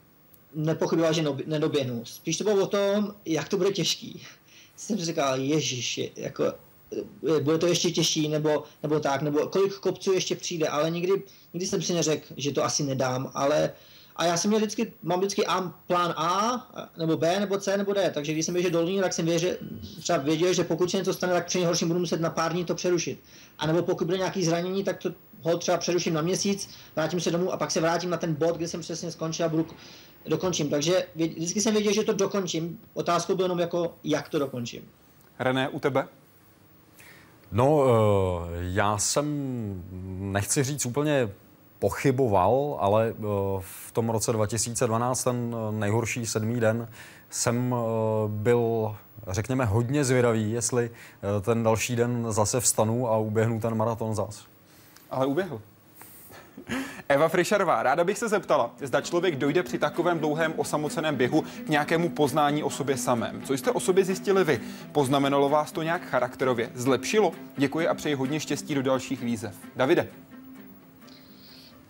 [SPEAKER 9] nepochyboval, že nedoběhnu. Spíš to bylo o tom, jak to bude těžký. Jsem říkal, ježiši, jako Eh, bude to ještě těžší, nebo, nebo tak, nebo kolik kopců ještě přijde, ale nikdy, nikdy jsem si neřekl, že to asi nedám, ale A já jsem měl vždycky, mám vždycky A, plán A, nebo B, nebo C, nebo D. Takže když jsem běžel dolní, tak jsem věděl, třeba věděl, že pokud se něco stane, tak při nejhorším budu muset na pár dní to přerušit. A nebo pokud bude nějaký zranění, tak to ho třeba přeruším na měsíc, vrátím se domů a pak se vrátím na ten bod, kde jsem přesně skončil a budu dokončím. Takže vždycky jsem věděl, že to dokončím. Otázkou bylo jenom jako, jak to dokončím.
[SPEAKER 1] René, u tebe?
[SPEAKER 2] No, eh, já jsem, nechci říct úplně pochyboval, ale eh, v tom roce 2012, ten nejhorší sedmý den, jsem eh, byl, řekněme, hodně zvědavý, jestli ten další den zase vstanu a uběhnu ten maraton zas.
[SPEAKER 1] Ale uběhl. Eva Frischerová, ráda bych se zeptala, zda člověk dojde při takovém dlouhém osamoceném běhu k nějakému poznání o sobě samém. Co jste o sobě zjistili vy? Poznamenalo vás to nějak charakterově? Zlepšilo? Děkuji a přeji hodně štěstí do dalších výzev. Davide.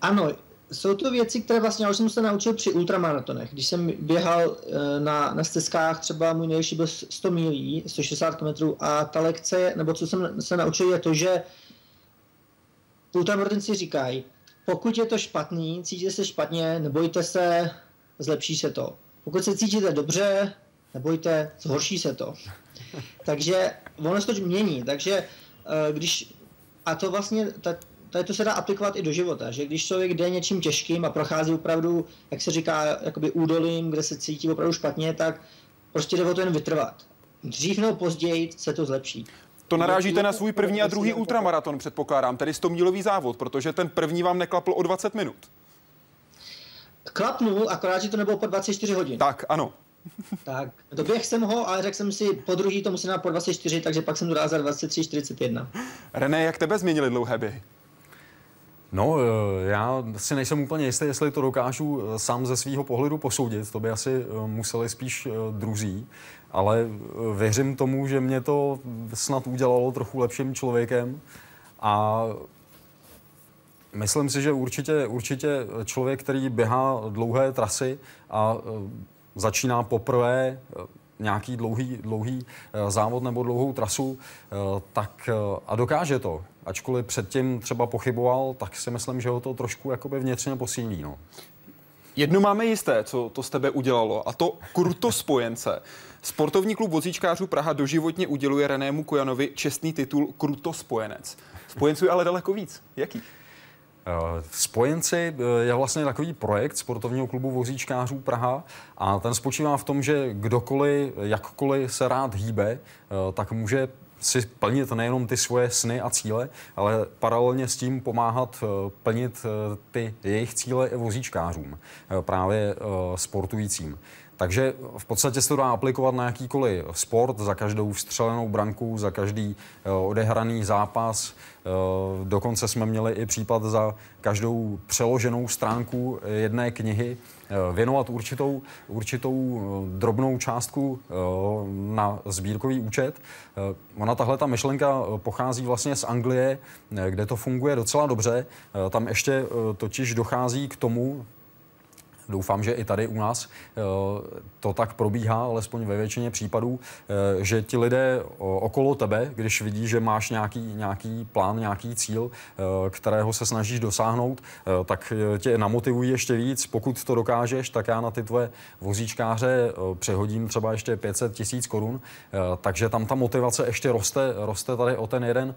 [SPEAKER 9] Ano, jsou to věci, které vlastně já už jsem se naučil při ultramaratonech. Když jsem běhal eh, na, na stezkách, třeba můj nejlepší byl 100 milí, 160 km a ta lekce, nebo co jsem se naučil, je to, že ultramaratonci říkají, pokud je to špatný, cítíte se špatně, nebojte se, zlepší se to. Pokud se cítíte dobře, nebojte, zhorší se to. Takže ono se to mění, takže eh, když, a to vlastně, tady to se dá aplikovat i do života, že když člověk jde něčím těžkým a prochází opravdu, jak se říká, jakoby údolím, kde se cítí opravdu špatně, tak prostě jde o to jen vytrvat. Dřív nebo později se to zlepší.
[SPEAKER 1] To narážíte na svůj první a druhý ultramaraton, předpokládám, tedy 100 mílový závod, protože ten první vám neklapl o 20 minut.
[SPEAKER 9] Klapnul, akorát, že to nebylo po 24 hodin.
[SPEAKER 1] Tak, ano.
[SPEAKER 9] Tak, doběh jsem ho, ale řekl jsem si, po druhý to musím na po 24, takže pak jsem dorazil 23.41.
[SPEAKER 1] René, jak tebe změnily dlouhé běhy?
[SPEAKER 2] No, eh, já si nejsem úplně jistý, jestli to dokážu eh, sám ze svého pohledu posoudit. To by asi eh, museli spíš druzí. Ale věřím tomu, že mě to snad udělalo trochu lepším člověkem. A myslím si, že určitě, určitě člověk, který běhá dlouhé trasy a začíná poprvé nějaký dlouhý, dlouhý závod nebo dlouhou trasu, tak a dokáže to ačkoliv předtím třeba pochyboval, tak si myslím, že ho to trošku jakoby vnitřně posílí. No.
[SPEAKER 1] Jedno máme jisté, co to z tebe udělalo, a to kruto spojence. Sportovní klub vozíčkářů Praha doživotně uděluje Renému Kojanovi čestný titul Kruto spojenec. Spojenců je ale daleko víc. Jaký?
[SPEAKER 2] Eh, spojenci eh, je vlastně takový projekt sportovního klubu vozíčkářů Praha a ten spočívá v tom, že kdokoliv, jakkoliv se rád hýbe, eh, tak může si plnit nejenom ty svoje sny a cíle, ale paralelně s tím pomáhat plnit ty jejich cíle i vozíčkářům, právě sportujícím. Takže v podstatě se to dá aplikovat na jakýkoliv sport, za každou vstřelenou branku, za každý odehraný zápas. Dokonce jsme měli i případ za každou přeloženou stránku jedné knihy věnovat určitou, určitou drobnou částku na sbírkový účet. Ona tahle ta myšlenka pochází vlastně z Anglie, kde to funguje docela dobře. Tam ještě totiž dochází k tomu, doufám, že i tady u nás eh, to tak probíhá, alespoň ve většině případů, eh, že ti lidé okolo tebe, když vidí, že máš nějaký, nějaký plán, nějaký cíl, eh, kterého se snažíš dosáhnout, tak tě namotivují ještě víc. Pokud to dokážeš, tak já na ty tvoje vozíčkáře přehodím třeba ještě 500 tisíc korun, takže tam ta motivace ještě roste, roste tady o ten jeden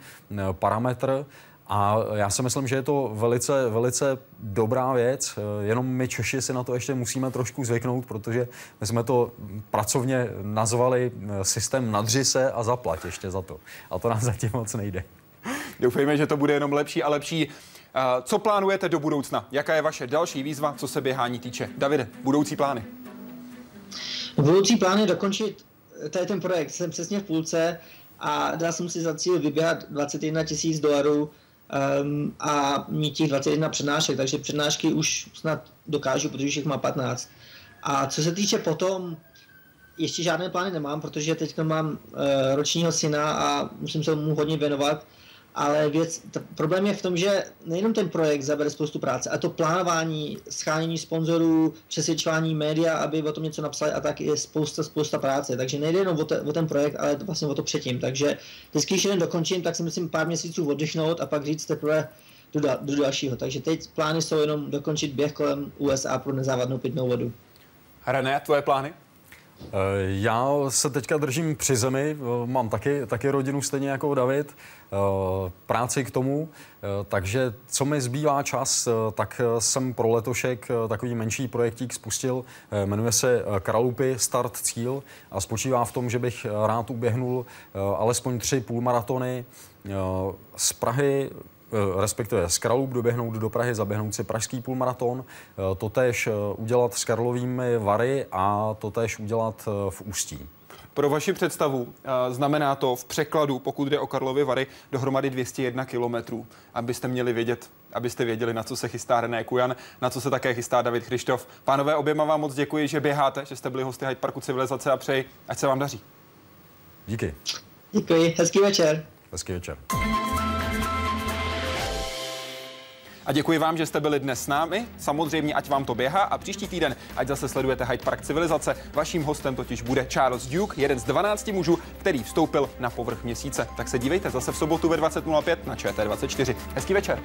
[SPEAKER 2] parametr. A já si myslím, že je to velice, velice dobrá věc, jenom my Češi si na to ještě musíme trošku zvyknout, protože my jsme to pracovně nazvali eh, systém nadři se a zaplať ještě za to. A to nám zatím moc nejde.
[SPEAKER 1] Doufejme, že to bude jenom lepší a lepší. Eh, co plánujete do budoucna? Jaká je vaše další výzva, co se běhání týče? Davide, budoucí plány?
[SPEAKER 9] Budoucí plán je dokončit eh, tady ten projekt. Jsem přesně v půlce a dal jsem si za cíl vyběhat 21 tisíc dolarů um, a mít těch 21 přednášek, takže přednášky už snad dokážu, protože jich má 15. A co se týče potom, ještě žádné plány nemám, protože teď mám uh, ročního syna a musím se mu hodně věnovat ale věc, problém je v tom, že nejenom ten projekt zabere spoustu práce, a to plánování, schánění sponzorů, přesvědčování média, aby o tom něco napsali a tak je spousta, spousta práce. Takže nejde jenom o, te, o ten projekt, ale vlastně o to předtím. Takže vždycky, když jeden dokončím, tak si myslím pár měsíců oddychnout a pak říct teprve do, do dalšího. Takže teď plány jsou jenom dokončit běh kolem USA pro nezávadnou pitnou vodu.
[SPEAKER 1] René, tvoje plány?
[SPEAKER 2] Eh, já se teďka držím při zemi, eh, mám taky, taky rodinu stejně jako David, eh, práci k tomu, takže co mi zbývá čas, tak jsem pro letošek takový menší projektík spustil, jmenuje se Kralupy Start Cíl a spočívá v tom, že bych rád uběhnul alespoň tři půlmaratony z Prahy respektive z Kralup doběhnout do Prahy, zaběhnout si pražský půlmaraton, eh, totéž eh, udělat s Karlovými Vary a totéž udělat v Ústí.
[SPEAKER 1] Pro vaši představu znamená to v překladu, pokud jde o Karlovy Vary, dohromady 201 kilometrů, abyste měli vědět, abyste věděli, na co se chystá René Kujan, na co se také chystá David Christof. Pánové, oběma vám moc děkuji, že běháte, že jste byli hosty Hyde Parku Civilizace a přeji, ať se vám daří.
[SPEAKER 2] Díky.
[SPEAKER 9] Děkuji, hezký večer.
[SPEAKER 2] Hezký večer.
[SPEAKER 1] A děkuji vám, že jste byli dnes s námi. Samozřejmě, ať vám to běhá a příští týden, ať zase sledujete Hyde Park Civilizace. Vaším hostem totiž bude Charles Duke, jeden z 12 mužů, který vstoupil na povrch měsíce. Tak se dívejte zase v sobotu ve 20.05 na ČT24. Hezký večer.